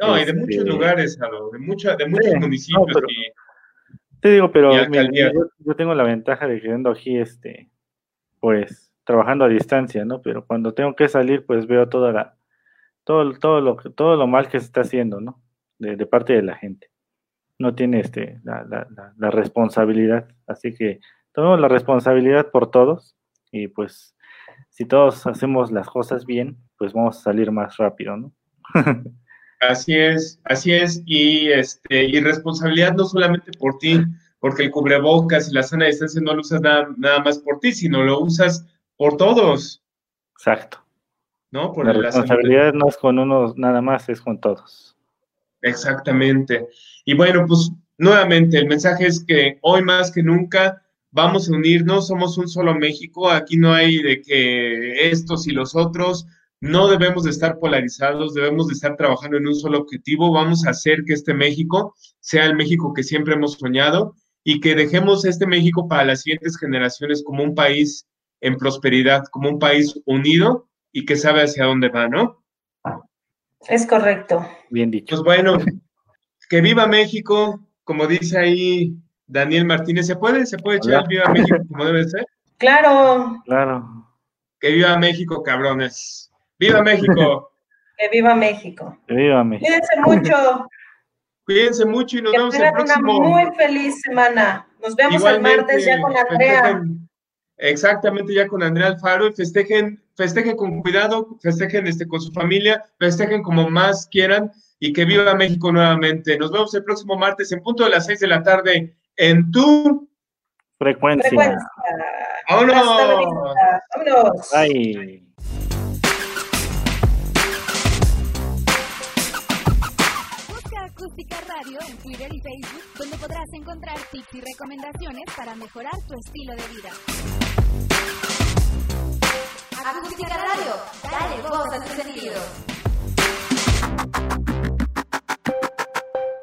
no, y de muchos este, lugares, de, mucha, de muchos municipios. Te digo, pero yo, tengo la ventaja de que ando aquí, este, pues, trabajando a distancia, ¿no? Pero cuando tengo que salir, pues veo toda la, todo, todo lo todo lo mal que se está haciendo, ¿no? De, parte de la gente. No tiene este la, la, la, responsabilidad. Así que tomemos la responsabilidad por todos. Y pues, si todos hacemos las cosas bien, pues vamos a salir más rápido, ¿no? Así es, así es, y este, y responsabilidad no solamente por ti, porque el cubrebocas y la sana distancia no lo usas nada, nada más por ti, sino lo usas por todos. Exacto. ¿No? Por la responsabilidad no es con uno nada más, es con todos. Exactamente. Y bueno, pues nuevamente el mensaje es que hoy más que nunca vamos a unirnos, somos un solo México, aquí no hay de que estos y los otros, no debemos de estar polarizados, debemos de estar trabajando en un solo objetivo. Vamos a hacer que este México sea el México que siempre hemos soñado y que dejemos este México para las siguientes generaciones como un país en prosperidad, como un país unido y que sabe hacia dónde va, ¿no? Es correcto. Bien dicho. Pues bueno, que viva México, como dice ahí Daniel Martínez. ¿Se puede? ¿Se puede echar viva México como debe ser? Claro. Claro. Que viva México, cabrones. ¡Viva México! ¡Que viva México! ¡Que viva México! Cuídense mucho. Cuídense mucho y nos vemos el próximo. una muy feliz semana. Nos vemos el martes ya con Andrea. exactamente, ya con Andrea Alfaro. Y festejen, festejen con cuidado, festejen este, con su familia, festejen como más quieran y que viva México nuevamente. Nos vemos el próximo martes en punto de las seis de la tarde en tu frecuencia. frecuencia. ¡Vámonos! ¡Vámonos! Bye. Óptica Radio en Twitter y Facebook, donde podrás encontrar tips y recomendaciones para mejorar tu estilo de vida. Acústica Radio, dale voz a tu sentido.